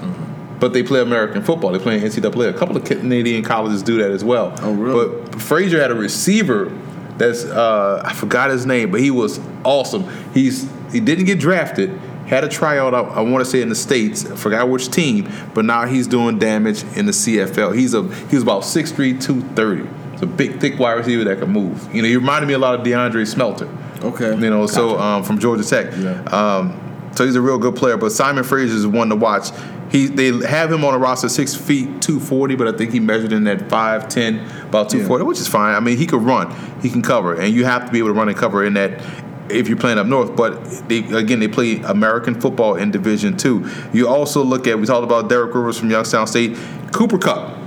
[SPEAKER 1] but they play American football. They play in NCAA. A couple of Canadian colleges do that as well.
[SPEAKER 2] Oh, really?
[SPEAKER 1] But Fraser had a receiver that's uh, I forgot his name, but he was awesome. He's he didn't get drafted. Had a tryout, I, I want to say in the states. I forgot which team, but now he's doing damage in the CFL. He's a he's about 6'3", 230. It's a big, thick wide receiver that can move. You know, he reminded me a lot of DeAndre Smelter.
[SPEAKER 2] Okay.
[SPEAKER 1] You know, so um, from Georgia Tech.
[SPEAKER 2] Yeah.
[SPEAKER 1] Um, so he's a real good player. But Simon Fraser is one to watch. He they have him on a roster six feet two forty, but I think he measured in at five ten, about two forty, which is fine. I mean, he could run, he can cover, and you have to be able to run and cover in that if you're playing up north. But they, again, they play American football in Division Two. You also look at we talked about Derek Rivers from Youngstown State, Cooper Kupp,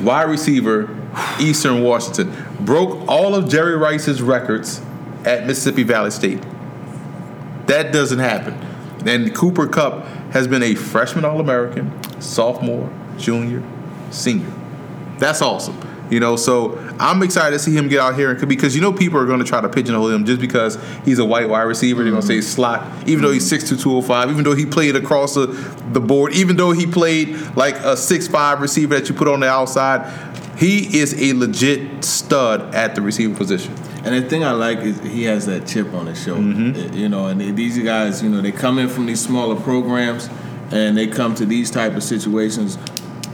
[SPEAKER 1] wide receiver, Eastern Washington, broke all of Jerry Rice's records at Mississippi Valley State. That doesn't happen. And Cooper Kupp has been a freshman All American, sophomore, junior, senior. That's awesome. You know, so I'm excited to see him get out here and because you know people are going to try to pigeonhole him just because he's a white wide receiver. They're going to say slot, even though he's 6'2", 205, even though he played across the, the board, even though he played like a 6'5 receiver that you put on the outside. He is a legit stud at the receiver position.
[SPEAKER 2] And the thing I like is he has that chip on his shoulder.
[SPEAKER 1] Mm-hmm.
[SPEAKER 2] You know, and these guys, you know, they come in from these smaller programs and they come to these type of situations.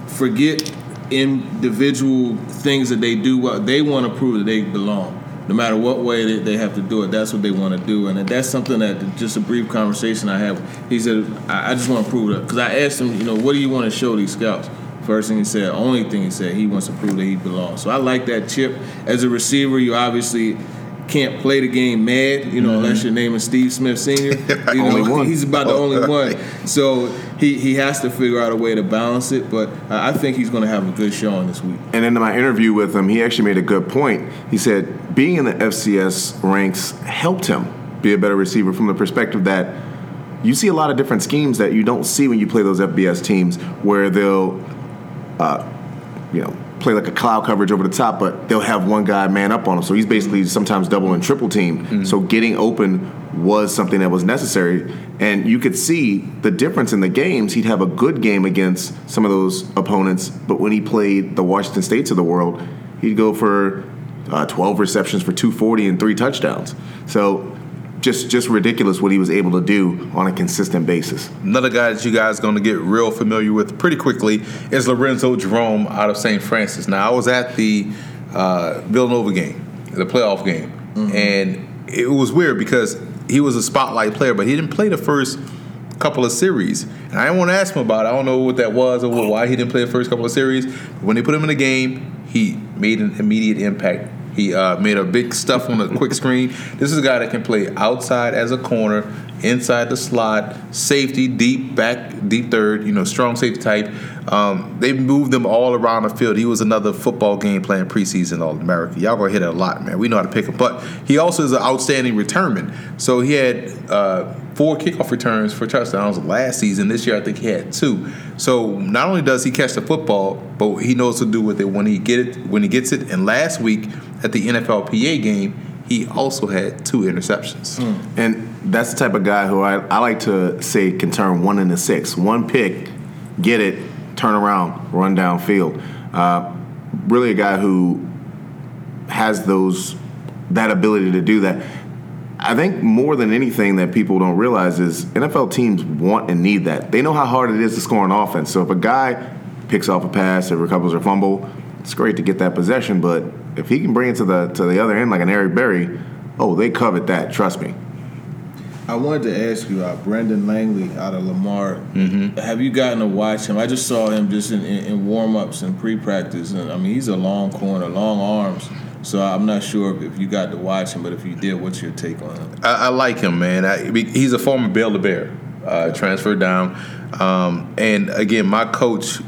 [SPEAKER 2] Forget individual things that they do. Well, they want to prove that they belong. No matter what way they, they have to do it, that's what they want to do. And that's something that just a brief conversation I have. He said, I, I just want to prove it. Because I asked him, you know, what do you want to show these scouts? First thing he said, only thing he said, he wants to prove that he belongs. So I like that chip. As a receiver, you obviously can't play the game mad, you know, mm-hmm. unless your name is Steve Smith Sr. You
[SPEAKER 3] Only
[SPEAKER 2] know, he's about the only one. So he, he has to figure out a way to balance it. But I I think he's going to have a good showing this week.
[SPEAKER 3] And in my interview with him, he actually made a good point. He said being in the FCS ranks helped him be a better receiver from the perspective that you see a lot of different schemes that you don't see when you play those FBS teams where they'll, uh, you know, play like a cloud coverage over the top, but they'll have one guy man up on him. So he's basically sometimes double and triple team. So getting open was something that was necessary. And you could see the difference in the games. He'd have a good game against some of those opponents, but when he played the Washington States of the world, he'd go for uh, 12 receptions for 240 and three touchdowns. So just just ridiculous what he was able to do on a consistent basis.
[SPEAKER 1] Another guy that you guys are going to get real familiar with pretty quickly is Lorenzo Jerome out of St. Francis. Now, I was at the uh, Villanova game, the playoff game, and it was weird because he was a spotlight player, but he didn't play the first couple of series. And I didn't want to ask him about it. I don't know what that was or why he didn't play the first couple of series. But when they put him in the game, he made an immediate impact. He uh, made a big stuff on the quick screen. This is a guy that can play outside as a corner, inside the slot, safety, deep back, deep third. You know, strong safety type. Um, they moved him all around the field. He was another football game playing preseason All America. Y'all gonna hit it a lot, man. We know how to pick him. But he also is an outstanding returnman. So he had uh, four kickoff returns for touchdowns last season. This year, I think he had two. So not only does he catch the football, but he knows to do with it when he get it when he gets it. And last week at the NFLPA game, he also had two interceptions.
[SPEAKER 3] And that's the type of guy who I, I like to say can turn one into six. One pick, get it, turn around, run downfield. Uh, really a guy who has those that ability to do that. I think more than anything that people don't realize is NFL teams want and need that. They know how hard it is to score an offense. So if a guy picks off a pass or recovers a fumble, it's great to get that possession. But if he can bring it to the to the other end like an Eric Berry, oh, they covet that. Trust me.
[SPEAKER 2] I wanted to ask you, uh, Brendan Langley out of Lamar.
[SPEAKER 1] Mm-hmm.
[SPEAKER 2] Have you gotten to watch him? I just saw him just in, in, in warm ups and pre practice, and I mean he's a long corner, long arms. So I'm not sure if, if you got to watch him, but if you did, what's your take on him?
[SPEAKER 1] I, I like him, man. I, he's a former Baylor Bear, uh, transferred down, um, and again, my coach,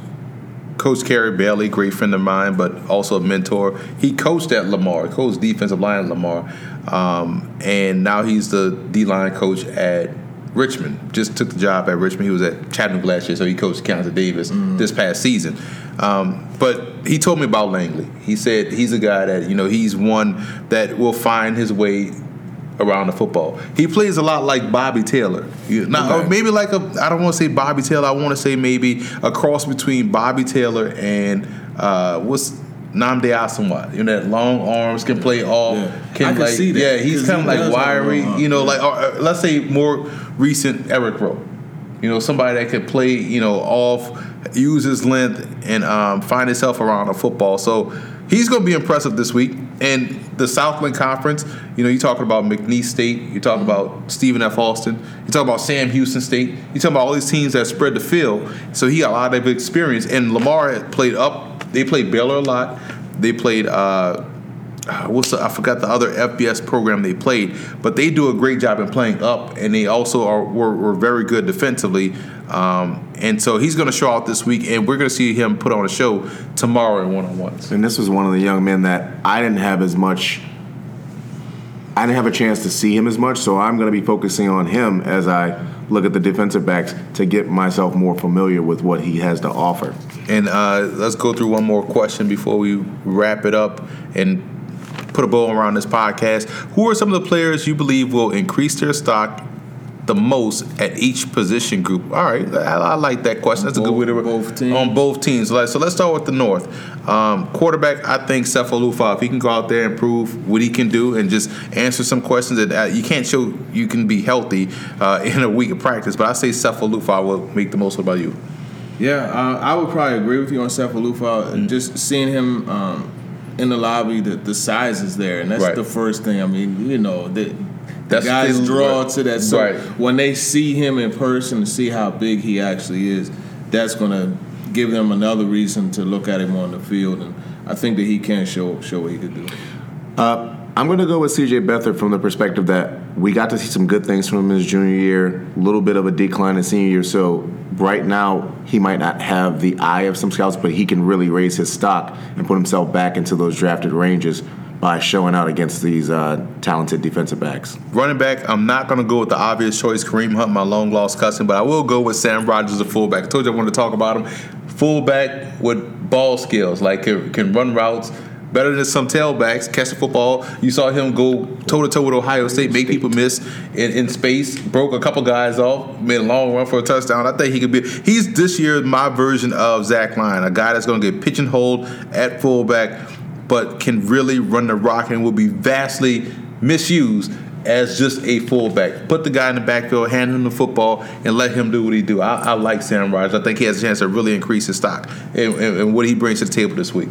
[SPEAKER 1] Coach Kerry Bailey, great friend of mine, but also a mentor. He coached at Lamar, coached defensive line at Lamar, um, and now he's the D line coach at Richmond. Just took the job at Richmond. He was at Chattanooga last year, so he coached Keionta Davis this past season. Um, but he told me about Langley. He said he's a guy that you know he's one that will find his way around the football. He plays a lot like Bobby Taylor. Now, or maybe like a I don't want to say Bobby Taylor. I want to say maybe a cross between Bobby Taylor and uh, what's Nnamdi Asomugha. You know, that long arms can play off.
[SPEAKER 2] Yeah.
[SPEAKER 1] Can
[SPEAKER 2] I can
[SPEAKER 1] like,
[SPEAKER 2] see that,
[SPEAKER 1] Yeah, he's kind of
[SPEAKER 2] he
[SPEAKER 1] like wiry. You know, like or, uh, let's say more recent Eric Rowe. You know, somebody that could play. You know, off, use his length, and um, find himself around a football. So he's going to be impressive this week. And the Southland Conference. You know, you're talking about McNeese State. You're talking about Stephen F. Austin. You're talking about Sam Houston State. You're talking about all these teams that spread the field. So he got a lot of experience. And Lamar had played up. They played Baylor a lot. They played. Uh, what's the, I forgot the other FBS program they played, but they do a great job in playing up, and they also are were, were very good defensively. Um, and so he's going to show out this week, and we're going to see him put on a show tomorrow in one on ones.
[SPEAKER 3] And this was one of the young men that I didn't have as much. I didn't have a chance to see him as much, so I'm going to be focusing on him as I look at the defensive backs to get myself more familiar with what he has to offer.
[SPEAKER 1] And uh, let's go through one more question before we wrap it up and put a bow around this podcast. Who are some of the players you believe will increase their stock the most at each position group? All right, I, I like that question. That's a good way to
[SPEAKER 2] both teams.
[SPEAKER 1] on both teams. So let's start with the North. Um, quarterback, I think Sefo Liufau, if he can go out there and prove what he can do and just answer some questions that uh, you can't show you can be healthy uh, in a week of practice, but I say Sefo Liufau will make the most. What about you?
[SPEAKER 2] Yeah, uh, I would probably agree with you on Sefo Liufau.
[SPEAKER 1] Mm.
[SPEAKER 2] Just seeing him um, in the lobby, the, the size is there, and that's
[SPEAKER 1] Right.
[SPEAKER 2] the first thing. I mean, you know, the
[SPEAKER 1] That's
[SPEAKER 2] guys draw to that. So
[SPEAKER 1] Right.
[SPEAKER 2] when they see him in person and see how big he actually is, that's going to give them another reason to look at him on the field. And I think that he can show show what he could do.
[SPEAKER 3] Uh, I'm going to go with CJ Beathard from the perspective that we got to see some good things from him in his junior year, a little bit of a decline in senior year. So right now, he might not have the eye of some scouts, but he can really raise his stock and put himself back into those drafted ranges by showing out against these uh, talented defensive backs.
[SPEAKER 1] Running back, I'm not going to go with the obvious choice, Kareem Hunt, my long lost cousin, but I will go with Sam Rogers, the fullback. I told you I wanted to talk about him. Fullback with ball skills, like can, run routes better than some tailbacks, catch the football. You saw him go toe to toe with Ohio State, make people miss in, in space, broke a couple guys off, made a long run for a touchdown. I think he could be. He's this year my version of Zach Line, a guy that's going to get pitch and hold at fullback, but can really run the rock and will be vastly misused as just a fullback. Put the guy in the backfield, hand him the football, and let him do what he do. I, I like Sam Rogers. I think he has a chance to really increase his stock and, and, and what he brings to the table this week.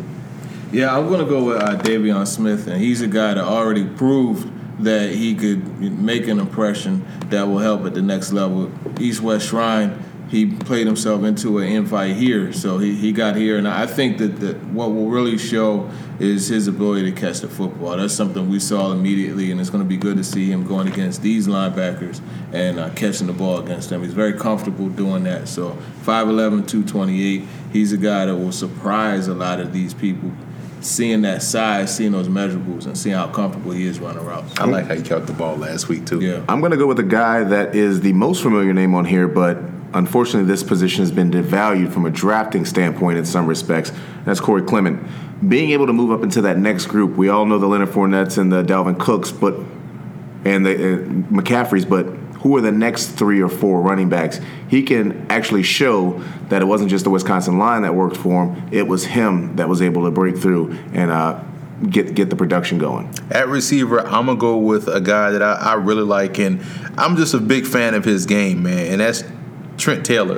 [SPEAKER 2] Yeah, I'm gonna go with uh, Davion Smith, and he's a guy that already proved that he could make an impression that will help at the next level. East West Shrine, he played himself into an invite here, so he, he got here, and I think that, that what will really show is his ability to catch the football. That's something we saw immediately, and it's going to be good to see him going against these linebackers and uh, catching the ball against them. He's very comfortable doing that. So 5'11", 228, he's a guy that will surprise a lot of these people seeing that size, seeing those measurables, and seeing how comfortable he is running routes.
[SPEAKER 1] I like how he caught the ball last week too.
[SPEAKER 2] Yeah.
[SPEAKER 3] I'm going to go with a guy that is the most familiar name on here, but unfortunately, this position has been devalued from a drafting standpoint in some respects. That's Corey Clement. Being able to move up into that next group, we all know the Leonard Fournettes and the Dalvin Cooks, but and the uh, McCaffreys, but who are the next three or four running backs? He can actually show that it wasn't just the Wisconsin line that worked for him; it was him that was able to break through and uh, get get the production going.
[SPEAKER 1] At receiver, I'm gonna go with a guy that I, I really like, and I'm just a big fan of his game, man. And that's Trent Taylor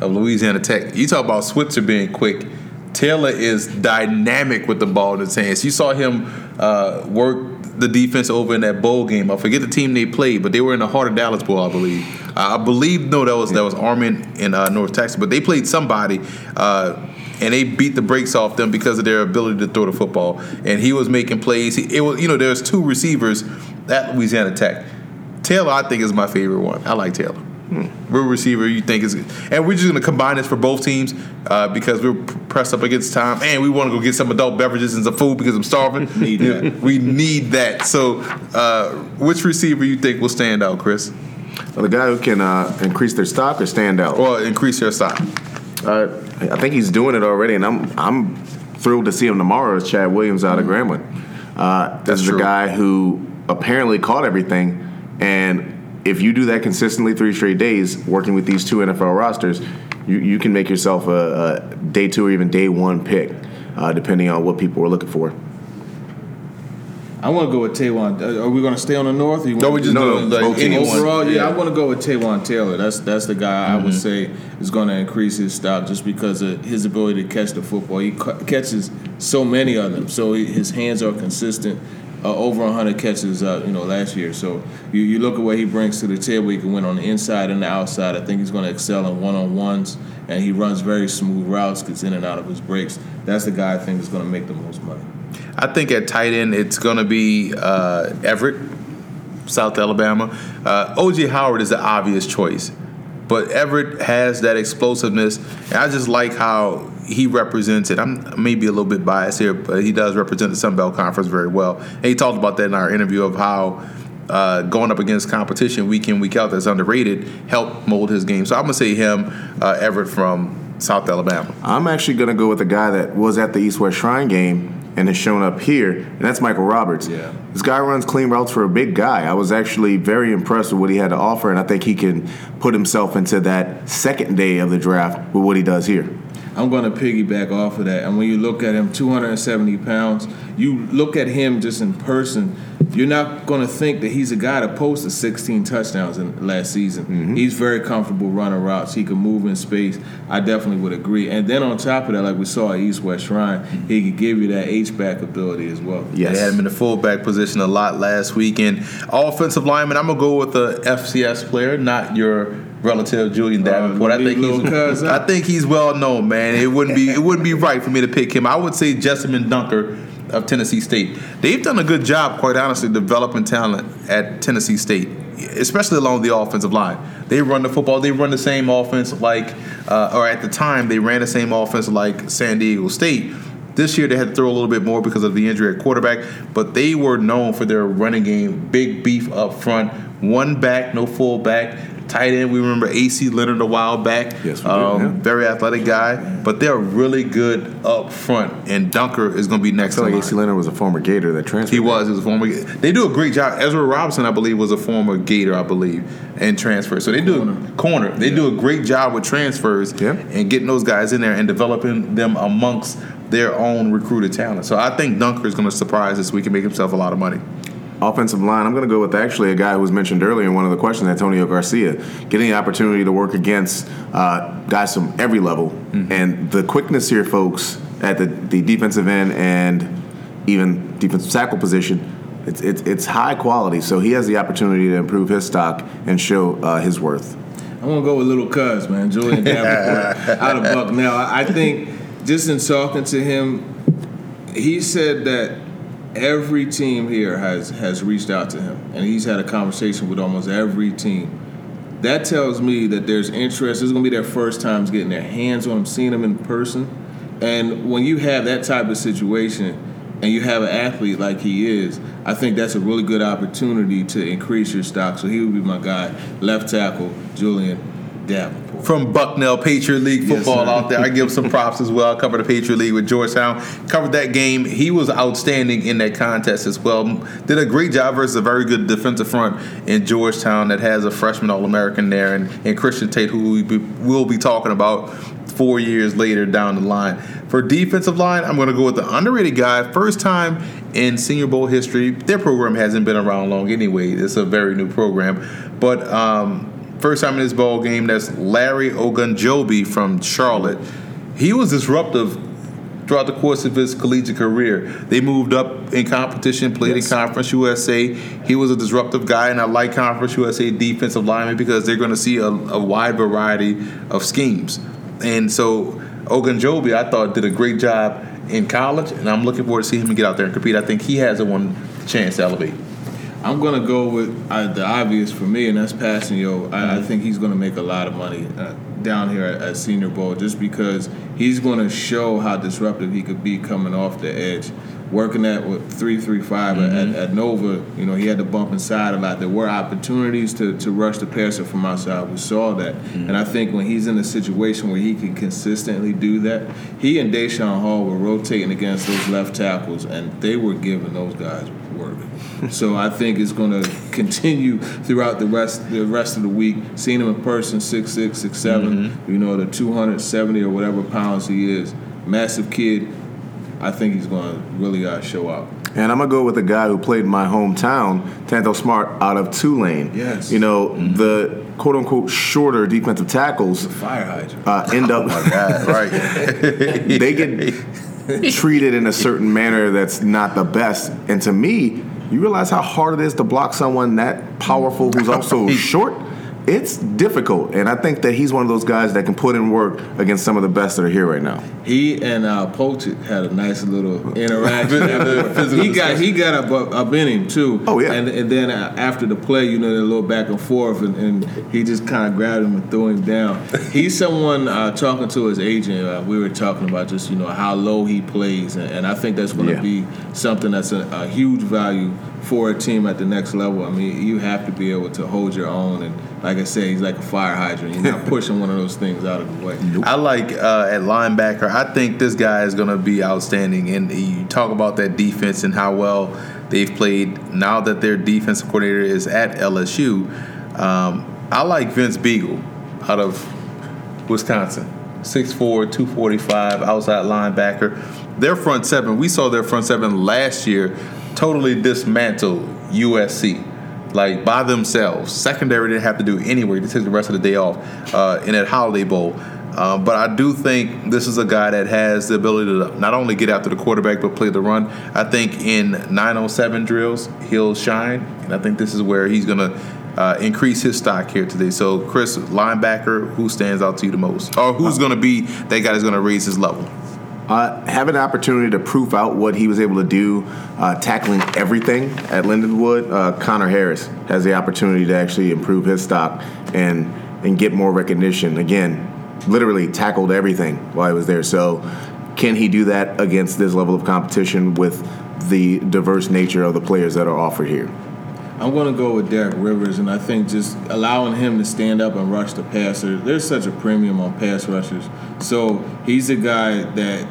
[SPEAKER 1] of Louisiana Tech. You talk about Switzer being quick. Taylor is dynamic with the ball in his hands. You saw him uh, work the defense over in that bowl game. I forget the team they played, but they were in the heart of Dallas Bowl, I believe. I believe no, that was that was Armin in uh, North Texas, but they played somebody. Uh, and they beat the brakes off them because of their ability to throw the football. And he was making plays. It was, you know, there's two receivers at Louisiana Tech. Taylor, I think, is my favorite one. I like Taylor. Real receiver, you think is, and we're just going to combine this for both teams uh, because we're pressed up against time, and we want to go get some adult beverages and some food because I'm starving.
[SPEAKER 2] Need that.
[SPEAKER 1] we need that. So, uh, which receiver you think will stand out, Chris,
[SPEAKER 3] So the guy who can uh, increase their stock or stand out.
[SPEAKER 1] or increase your stock?
[SPEAKER 3] Uh, I think he's doing it already, and I'm I'm thrilled to see him tomorrow. Is Chad Williams out of Grambling? Uh, this is
[SPEAKER 1] true.
[SPEAKER 3] a guy who apparently caught everything, and if you do that consistently three straight days, working with these two NFL rosters, you, you can make yourself a, a day two or even day one pick. uh, depending on what people are looking for.
[SPEAKER 2] I want to go with Taywan. Uh, are we going to stay on the north? Or you
[SPEAKER 1] No, we just
[SPEAKER 2] do-
[SPEAKER 3] No,
[SPEAKER 1] doing
[SPEAKER 3] no,
[SPEAKER 1] like
[SPEAKER 3] both
[SPEAKER 1] anyone.
[SPEAKER 2] Overall, yeah, I want to go with Taywan Taylor. That's that's the guy I would say is going to increase his stock just because of his ability to catch the football. He ca- catches so many of them, so he, his hands are consistent. Uh, over 100 catches, uh, you know, last year. So you, you look at what he brings to the table. He can win on the inside and the outside. I think he's going to excel in one-on-ones, and he runs very smooth routes, gets in and out of his breaks. That's the guy I think is going to make the most money.
[SPEAKER 1] I think at tight end it's going to be uh, Everett, South Alabama. Uh, OJ Howard is the obvious choice, but Everett has that explosiveness, and I just like how he represents it. I'm maybe a little bit biased here, but he does represent the Sun Belt Conference very well. And he talked about that in our interview of how. Uh, going up against competition week in week out that's underrated helped mold his game. So I'm gonna say him, uh, Everett from South Alabama.
[SPEAKER 3] I'm actually going to go with the guy that was at the East West Shrine game and has shown up here, and that's Michael Roberts.
[SPEAKER 2] Yeah.
[SPEAKER 3] This guy runs clean routes for a big guy. I was actually very impressed with what he had to offer, and I think he can put himself into that second day of the draft with what he does here.
[SPEAKER 2] I'm going to piggyback off of that. And when you look at him, 270 pounds, you look at him just in person, you're not going to think that he's a guy that posted 16 touchdowns in last season. Mm-hmm. He's very comfortable running routes. He can move in space. I definitely would agree. And then on top of that, like we saw at East West Shrine, he could give you that H-back ability as well.
[SPEAKER 3] Yes.
[SPEAKER 1] They had him in the fullback position a lot last week. And offensive lineman, I'm gonna go with the FCS player, not your relative Julian Davenport. I think he's. I think he's well known, man. It wouldn't be it wouldn't be right for me to pick him. I would say Jessamen Dunker of Tennessee State. They've done a good job, quite honestly, developing talent at Tennessee State, especially along the offensive line. They run the football. They run the same offense like, uh, or at the time, they ran the same offense like San Diego State. This year they had to throw a little bit more because of the injury at quarterback, but they were known for their running game, big beef up front, one back, no full back. Tight end, we remember AC Leonard a while back.
[SPEAKER 3] Yes, we do,
[SPEAKER 1] um,
[SPEAKER 3] yeah.
[SPEAKER 1] Very athletic guy, but they're really good up front, and Dunker is going to be next
[SPEAKER 3] I feel like. AC Leonard was a former Gator that transferred.
[SPEAKER 1] He was. He was a former. They do a great job. Ezra Robinson, I believe, was a former Gator, I believe, and transfer. So they do corner. corner. They do a great job with transfers
[SPEAKER 3] Yeah.
[SPEAKER 1] and getting those guys in there and developing them amongst their own recruited talent. So I think Dunker is going to surprise this week and make himself a lot of money.
[SPEAKER 3] Offensive line, I'm going to go with actually a guy who was mentioned earlier in one of the questions, Antonio Garcia, getting the opportunity to work against uh, guys from every level. And the quickness here, folks, at the, the defensive end and even defensive tackle position, it's, it's, it's high quality. So he has the opportunity to improve his stock and show uh, his worth.
[SPEAKER 2] I'm gonna go with little cuz, man, Julian Davenport out of Bucknell. I think just in talking to him, he said that every team here has has reached out to him, and he's had a conversation with almost every team. That tells me that there's interest. This is gonna be their first times getting their hands on him, seeing him in person. And when you have that type of situation, and you have an athlete like he is, I think that's a really good opportunity to increase your stock. So he would be my guy, left tackle Julian Davenport.
[SPEAKER 1] From Bucknell Patriot League football
[SPEAKER 2] sir.
[SPEAKER 1] out there, I give some props as well. I covered the Patriot League with Georgetown. Covered that game. He was outstanding in that contest as well. Did a great job versus a very good defensive front in Georgetown that has a freshman All American there and, and Christian Tate, who we be, will be talking about four years later down the line. For defensive line, I'm going to go with the underrated guy. First time in Senior Bowl history. Their program hasn't been around long anyway. It's a very new program. But um, first time in this bowl game, that's Larry Ogunjobi from Charlotte. He was disruptive throughout the course of his collegiate career. They moved up in competition, played
[SPEAKER 2] Yes.
[SPEAKER 1] in Conference USA. He was a disruptive guy, and I like Conference USA defensive linemen because they're going to see a, a wide variety of schemes. And so Ogunjobi, I thought, did a great job in college, and I'm looking forward to seeing him get out there and compete. I think he has a one chance to elevate.
[SPEAKER 2] I'm gonna go with uh, the obvious for me, and that's Kpassagnon. I, I think he's gonna make a lot of money uh, down here at, at Senior Bowl just because he's gonna show how disruptive he could be coming off the edge. Working at with three three five at, at Nova, you know, he had to bump inside a lot. There were opportunities to, to rush the passer from outside. We saw that, and I think when he's in a situation where he can consistently do that, he and Deshaun Hall were rotating against those left tackles, and they were giving those guys work. So I think it's going to continue throughout the rest the rest of the week. Seeing him in person, six six, six seven,
[SPEAKER 1] Mm-hmm.
[SPEAKER 2] You know, the two hundred seventy or whatever pounds he is, massive kid. I think he's going to really uh, show up.
[SPEAKER 3] And I'm gonna go with a guy who played in my hometown, Tanzel Smart, out of Tulane.
[SPEAKER 2] Yes.
[SPEAKER 3] You know the quote unquote shorter defensive tackles
[SPEAKER 2] Fire hydrant.
[SPEAKER 3] uh, end up
[SPEAKER 1] God, right.
[SPEAKER 3] they get treated in a certain manner that's not the best. And to me, you realize how hard it is to block someone that powerful who's also short. It's difficult, and I think that he's one of those guys that can put in work against some of the best that are here right now.
[SPEAKER 2] He and uh, Pocic had a nice little interaction.
[SPEAKER 1] Physical
[SPEAKER 2] he got he got up, up up in him too.
[SPEAKER 3] Oh, yeah.
[SPEAKER 2] And and then uh, after the play, you know, they're a little back and forth, and, and he just kind of grabbed him and threw him down. He's someone uh, talking to his agent. Uh, we were talking about just you know how low he plays, and, and I think that's going to
[SPEAKER 3] Yeah.
[SPEAKER 2] be something that's a, a huge value for a team at the next level. I mean, you have to be able to hold your own, and like I said, he's like a fire hydrant. You're not pushing one of those things out of the way.
[SPEAKER 1] I like uh, at linebacker. I think this guy is going to be outstanding. And you talk about that defense and how well they've played. Now that their defensive coordinator is at LSU, um, I like Vince Biegel out of Wisconsin. 6'4", 245, outside linebacker. Their front seven, we saw their front seven last year totally dismantle USC like by themselves. Secondary didn't have to do anyway. They took the rest of the day off uh, in that Holiday Bowl. Um, but I do think this is a guy that has the ability to not only get after the quarterback but play the run. I think in 907 drills he'll shine, and I think this is where he's going to uh, increase his stock here today. So, Chris, linebacker, who stands out to you the most, or who's going to be that guy that's going to raise his level?
[SPEAKER 3] Uh, having an opportunity to prove out what he was able to do, uh, tackling everything at Lindenwood, uh, Connor Harris has the opportunity to actually improve his stock and and get more recognition. Again, literally tackled everything while he was there. So, can he do that against this level of competition with the diverse nature of the players that are offered here?
[SPEAKER 2] I'm going to go with Derek Rivers, and I think just allowing him to stand up and rush the passer. There's such a premium on pass rushers, so he's a guy that,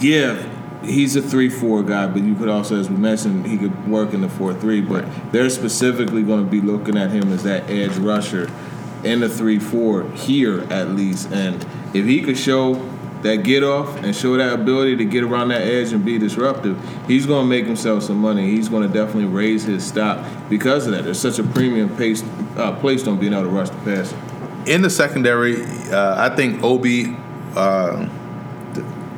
[SPEAKER 2] yeah, he's a three-four guy, but you could also, as we mentioned, he could work in the four-three. But they're specifically going to be looking at him as that edge rusher in the three-four here at least, and if he could show that get off and show that ability to get around that edge and be disruptive, he's going to make himself some money. He's going to definitely raise his stock because of that. There's such a premium placed, uh, placed on being able to rush the passer.
[SPEAKER 1] In the secondary, uh, I think Obi. Uh,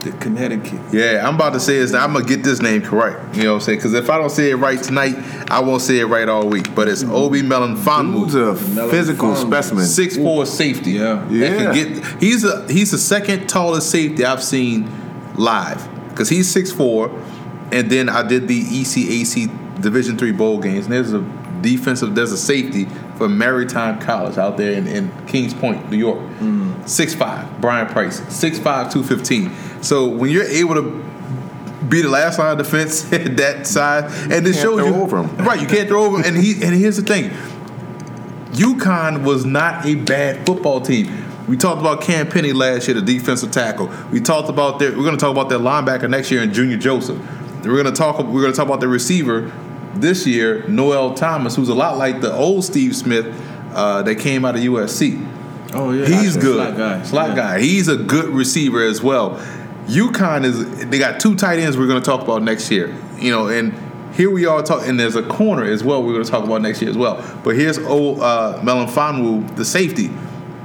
[SPEAKER 2] The Connecticut.
[SPEAKER 1] Yeah, I'm about to say this. I'm gonna get this name correct. You know what I'm saying? Because if I don't say it right tonight, I won't say it right all week. But it's mm-hmm. Obi
[SPEAKER 3] Dude's
[SPEAKER 1] Melifonwu,
[SPEAKER 3] a physical
[SPEAKER 2] Melon
[SPEAKER 3] specimen.
[SPEAKER 1] six four safety.
[SPEAKER 2] Yeah.
[SPEAKER 3] Yeah.
[SPEAKER 1] can get. He's a he's the second tallest safety I've seen live because he's six four, and then I did the ECAC Division three bowl games. And there's a defensive. There's a safety for Maritime College out there in, in Kings Point, New York. Mm. Six five, Brian Price. Six five, two fifteen. So when you're able to be the last line of defense at that side, and it
[SPEAKER 3] can't
[SPEAKER 1] shows
[SPEAKER 3] throw
[SPEAKER 1] you
[SPEAKER 3] over him.
[SPEAKER 1] right. You can't throw over him, and he and here's the thing. UConn was not a bad football team. We talked about Cam Penny last year, the defensive tackle. We talked about their. We're going to talk about their linebacker next year in Junior Joseph. We're going to talk. We're going to talk about the receiver this year, Noel Thomas, who's a lot like the old Steve Smith uh, that came out of USC.
[SPEAKER 2] Oh yeah,
[SPEAKER 1] He's
[SPEAKER 2] Slot
[SPEAKER 1] good.
[SPEAKER 2] guy.
[SPEAKER 1] Slot
[SPEAKER 2] Yeah.
[SPEAKER 1] guy. He's a good receiver as well. UConn is they got two tight ends we're going to talk about next year. You know, and here we are talking, and there's a corner as well we're going to talk about next year as well. But here's old uh, Melifonwu, the safety.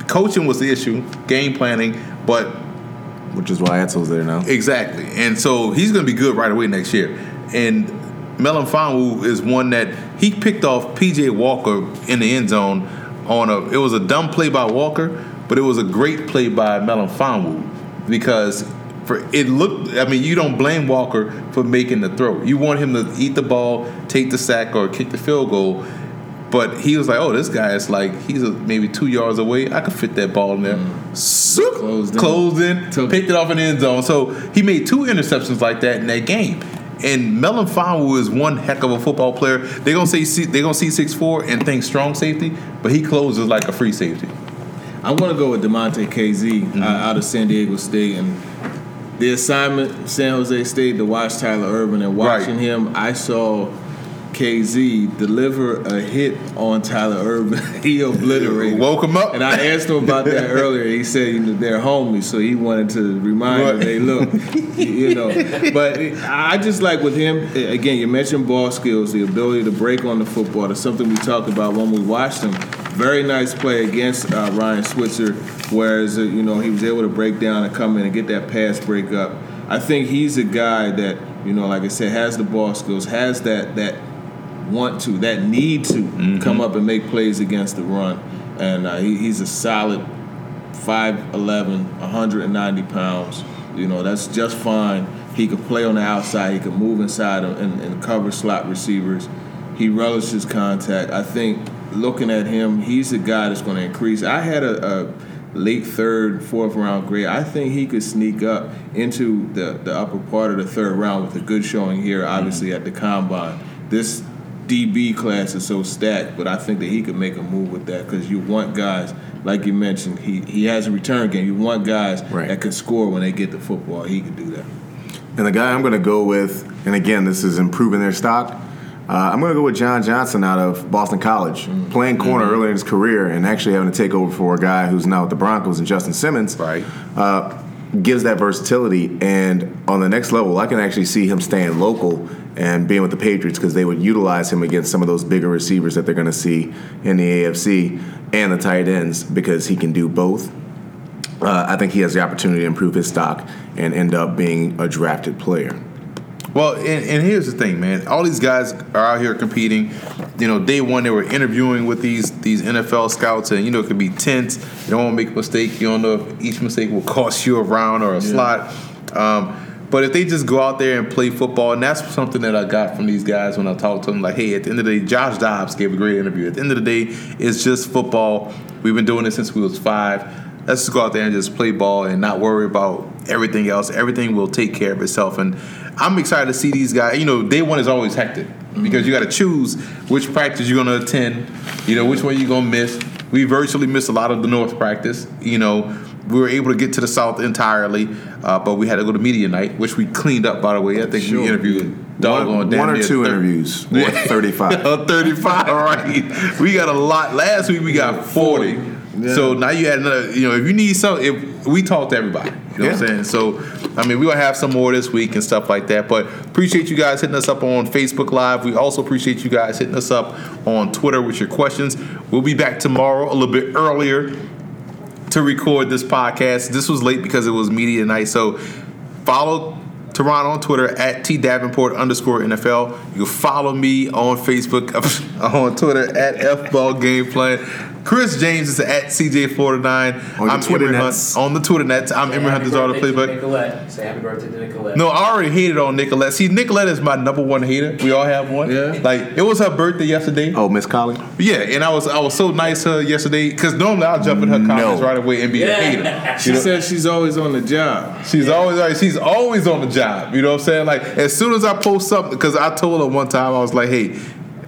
[SPEAKER 1] Coaching was the issue, game planning, but
[SPEAKER 3] which is why Edsall's there now.
[SPEAKER 1] Exactly. And so he's going to be good right away next year. And Melifonwu is one that he picked off PJ Walker in the end zone on a it was a dumb play by Walker, but it was a great play by Melifonwu because for it looked I mean you don't blame Walker for making the throw. You want him to eat the ball, take the sack or kick the field goal. But he was like, "Oh, this guy is like he's a, maybe two yards away. I could fit that ball in there." Mm. Zoop,
[SPEAKER 2] Closed in.
[SPEAKER 1] closed in, picked it off in the end zone. So he made two interceptions like that in that game. And Melifonwu is one heck of a football player. They're gonna say they're gonna see six four and think strong safety, but he closes like a free safety.
[SPEAKER 2] I'm going to go with Damontae Kazee
[SPEAKER 1] Mm-hmm.
[SPEAKER 2] uh, out of San Diego State. And the assignment, San Jose State, to watch Tyler Urban. And watching
[SPEAKER 1] Right.
[SPEAKER 2] him, I saw Kazee deliver a hit on Tyler Urban. he obliterated.
[SPEAKER 1] Woke him up.
[SPEAKER 2] And I asked him about that earlier. He said you know, they're homies, so he wanted to remind
[SPEAKER 1] Right.
[SPEAKER 2] them, hey, look, you know. But I just like with him, again, you mentioned ball skills, the ability to break on the football. That's something we talked about when we watched him. Very nice play against uh, Ryan Switzer, whereas, uh, you know, he was able to break down and come in and get that pass break up. I think he's a guy that, you know, like I said, has the ball skills, has that that want to, that need to come up and make plays against the run. And uh, he, he's a solid 5'11, 190 pounds. You know, that's just fine. He could play on the outside, he could move inside and, and cover slot receivers. He relishes contact. I think looking at him, he's a guy that's going to increase. I had a, a late third, fourth round grade. I think he could sneak up into the, the upper part of the third round with a good showing here, obviously at the combine. This DB class is so stacked, but I think that he could make a move with that because you want guys, like you mentioned, he, he has a return game. You want guys
[SPEAKER 3] Right.
[SPEAKER 2] that can score when they get the football. He can do that.
[SPEAKER 3] And the guy I'm going to go with, and again, this is improving their stock. Uh, I'm going to go with John Johnson out of Boston College, playing corner early in his career and actually having to take over for a guy who's now with the Broncos and Justin Simmons.
[SPEAKER 1] Right.
[SPEAKER 3] Uh, gives that versatility, and on the next level, I can actually see him staying local and being with the Patriots because they would utilize him against some of those bigger receivers that they're going to see in the AFC and the tight ends because he can do both. Uh, I think he has the opportunity to improve his stock and end up being a drafted player.
[SPEAKER 1] Well, and, and here's the thing, man. All these guys are out here competing. You know, day one they were interviewing with these these NFL scouts, and you know it could be tense. You don't want to make a mistake. You don't know if each mistake will cost you a round or a slot. Um, but if they just go out there and play football, and that's something that I got from these guys when I talked to them, like, hey, at the end of the day, Josh Dobbs gave a great interview. At the end of the day, it's just football. We've been doing it since we was five. Let's just go out there and just play ball and not worry about everything else. Everything will take care of itself. And I'm excited to see these guys. You know, day one is always hectic because you got to choose which practice you're going to attend. You know, which one you're going to miss. We virtually missed a lot of the North practice. You know, we were able to get to the South entirely, uh, but we had to go to media night, which we cleaned up. By the way, I think we interviewed doggone
[SPEAKER 3] one, one or two
[SPEAKER 1] thir-
[SPEAKER 3] interviews worth 35.
[SPEAKER 1] Uh, 35, all right. We got a lot. Last week we got 40. So now you had another, you know, if you need some, if we talk to everybody, you know what I'm saying? So, I mean, we're going to have some more this week and stuff like that. But appreciate you guys hitting us up on Facebook Live. We also appreciate you guys hitting us up on Twitter with your questions. We'll be back tomorrow a little bit earlier to record this podcast. This was late because it was media night. So follow Toronto on Twitter at T Davenport underscore NFL. You can follow me on Facebook, on Twitter at F Ball Game Plan. Chris James is at CJ49.
[SPEAKER 3] On
[SPEAKER 1] I'm
[SPEAKER 3] Twitter
[SPEAKER 1] Emory
[SPEAKER 3] nets.
[SPEAKER 1] Hunt on the Twitter nets. I'm
[SPEAKER 4] Say
[SPEAKER 1] Emory Hunt
[SPEAKER 4] happy
[SPEAKER 1] Desire the
[SPEAKER 4] birthday to
[SPEAKER 1] playbook.
[SPEAKER 4] Nicolette. Say happy birthday to Nicolette.
[SPEAKER 1] No, I already hated on Nicolette. See, Nicolette is my number one hater. We all have one.
[SPEAKER 2] Yeah.
[SPEAKER 1] Like it was her birthday yesterday.
[SPEAKER 3] Oh, Miss Collie?
[SPEAKER 1] Yeah, and I was I was so nice to her yesterday because normally I'll jump in her comments
[SPEAKER 3] No.
[SPEAKER 1] right away and be a hater.
[SPEAKER 2] She says she's always on the job.
[SPEAKER 1] She's always like she's always on the job. You know what I'm saying? Like as soon as I post something, because I told her one time I was like, hey.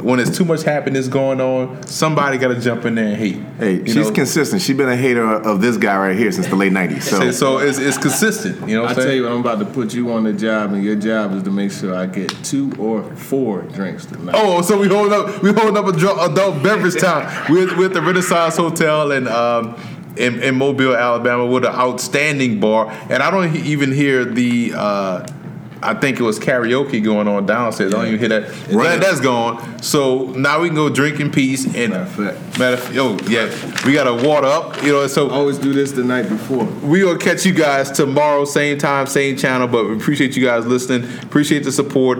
[SPEAKER 1] When there's too much happiness going on, somebody got to jump in there and hate.
[SPEAKER 3] Hey,
[SPEAKER 1] You
[SPEAKER 3] she's
[SPEAKER 1] know?
[SPEAKER 3] consistent. She's been a hater of this guy right here since the late 90s. So,
[SPEAKER 1] So, so it's, it's consistent. You know what
[SPEAKER 2] I
[SPEAKER 1] I'm
[SPEAKER 2] tell you what, I'm about to put you on the job, and your job is to make sure I get two or four drinks tonight.
[SPEAKER 1] Oh, so we hold up we hold up a dr- adult beverage time. We're, we're at the Renaissance Hotel and. um in, in Mobile, Alabama, with an outstanding bar, and I don't he- even hear the. Uh, I think it was karaoke going on downstairs. I don't even hear that.
[SPEAKER 3] Right.
[SPEAKER 1] That- That's gone. So now we can go drink in peace. And
[SPEAKER 2] Matter of fact.
[SPEAKER 1] matter of, yo, yeah, we got to water up. You know, so
[SPEAKER 2] Always do this the night before.
[SPEAKER 1] we gonna catch you guys tomorrow, same time, same channel. But we appreciate you guys listening. Appreciate the support.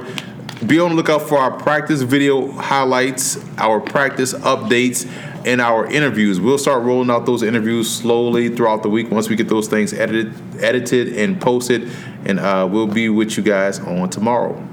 [SPEAKER 1] Be on the lookout for our practice video highlights, our practice updates, and our interviews. We'll start rolling out those interviews slowly throughout the week once we get those things edited, edited and posted. And uh, we'll be with you guys on tomorrow.